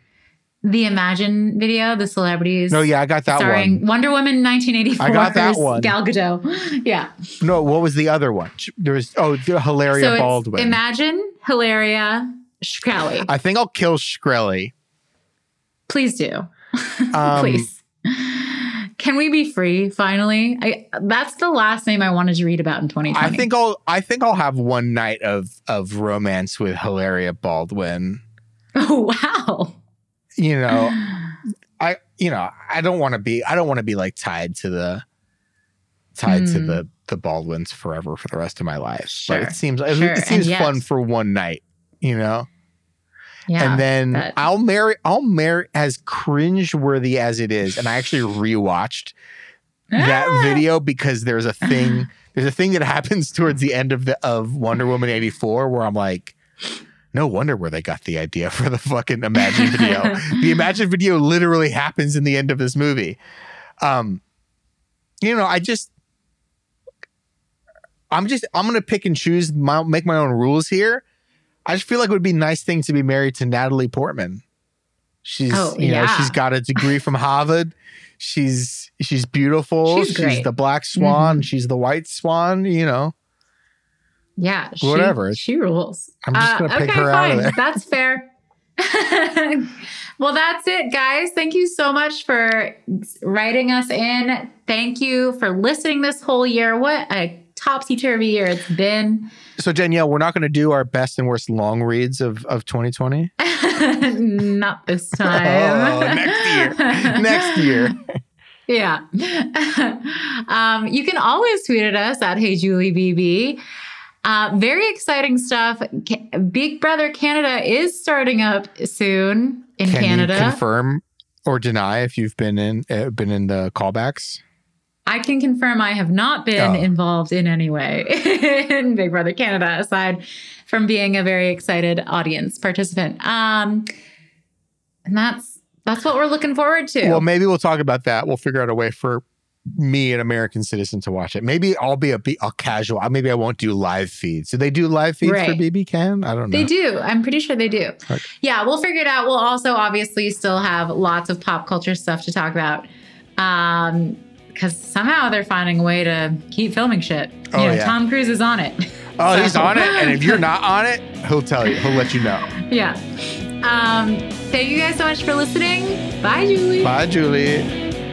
Speaker 2: the Imagine video, the celebrities.
Speaker 1: No, yeah, I got that
Speaker 2: starring
Speaker 1: one.
Speaker 2: Wonder Woman 1984.
Speaker 1: I got that one.
Speaker 2: Gal Gadot. *laughs* Yeah.
Speaker 1: No, what was the other one? There was oh, the Hilaria
Speaker 2: so
Speaker 1: Baldwin.
Speaker 2: Imagine Hilaria Shkreli.
Speaker 1: I think I'll kill Shkreli.
Speaker 2: Please do. *laughs*
Speaker 1: Um,
Speaker 2: Please. Can we be free finally? I that's the last name I wanted to read about in 2020.
Speaker 1: I think I'll I think I'll have one night of of romance with Hilaria Baldwin. *laughs*
Speaker 2: Oh wow.
Speaker 1: You know, *sighs* I you know I don't want to be I don't want to be like tied to the tied to
Speaker 2: Hmm.
Speaker 1: the the Baldwins forever for the rest of my life.
Speaker 2: Sure,
Speaker 1: But it seems it,
Speaker 2: sure,
Speaker 1: it seems
Speaker 2: and yes.
Speaker 1: fun for one night. You know,
Speaker 2: Yeah.
Speaker 1: and then
Speaker 2: that-
Speaker 1: I'll marry I'll marry as cringe worthy as it is, and I actually *sighs* rewatched that
Speaker 2: Ah.
Speaker 1: video because there's a *sighs* thing there's a thing that happens towards the end of the of Wonder Woman 84 where I'm like no wonder where they got the idea for the fucking Imagine video. *laughs* the Imagine video literally happens in the end of this movie. Um you know, I just I'm just I'm gonna pick and choose my make my own rules here. I just feel like it would be a nice thing to be married to Natalie Portman. She's
Speaker 2: Oh,
Speaker 1: you know, she's got a degree from Harvard. She's she's beautiful.
Speaker 2: She's great.
Speaker 1: the black swan.
Speaker 2: Mhm.
Speaker 1: She's the white swan. You know,
Speaker 2: Yeah, she,
Speaker 1: Whatever.
Speaker 2: She rules.
Speaker 1: I'm just
Speaker 2: Uh,
Speaker 1: gonna pick
Speaker 2: okay,
Speaker 1: her out of
Speaker 2: fine.
Speaker 1: there. *laughs*
Speaker 2: That's fair. *laughs* well, that's it, guys. Thank you so much for writing us in. Thank you for listening this whole year. What a topsy turvy year it's been.
Speaker 1: So Danielle, we're not going to do our best and worst long reads of of 2020. *laughs*
Speaker 2: Not this time.
Speaker 1: Oh, next year. *laughs* Next year.
Speaker 2: Yeah. *laughs* um, you can always tweet at us at Hey Julie BB. Uh, very exciting stuff. Ca- Big Brother Canada is starting up soon in
Speaker 1: Can
Speaker 2: Canada.
Speaker 1: you confirm or deny if you've been in uh, been in the callbacks?
Speaker 2: I can confirm I have not been
Speaker 1: Oh.
Speaker 2: involved in any way *laughs* in Big Brother Canada, aside from being a very excited audience participant. Um, and that's that's what we're looking forward to.
Speaker 1: Well, maybe we'll talk about that. We'll figure out a way for me, an American citizen, to watch it. Maybe I'll be a, be a casual. Maybe I won't do live feeds. Do they do live feeds for BB Can? I don't know.
Speaker 2: They do. I'm pretty sure they do.
Speaker 1: Right.
Speaker 2: Yeah, we'll figure it out. We'll also obviously still have lots of pop culture stuff to talk about. Um, because somehow they're finding a way to keep filming shit. You
Speaker 1: Oh,
Speaker 2: know,
Speaker 1: yeah.
Speaker 2: Tom Cruise is on it. *laughs*
Speaker 1: Oh,
Speaker 2: So-
Speaker 1: he's on it. And if you're not on it, he'll tell you. He'll let you know. *laughs*
Speaker 2: yeah. Um, thank you guys so much for listening. Bye, Julie.
Speaker 1: Bye, Julie.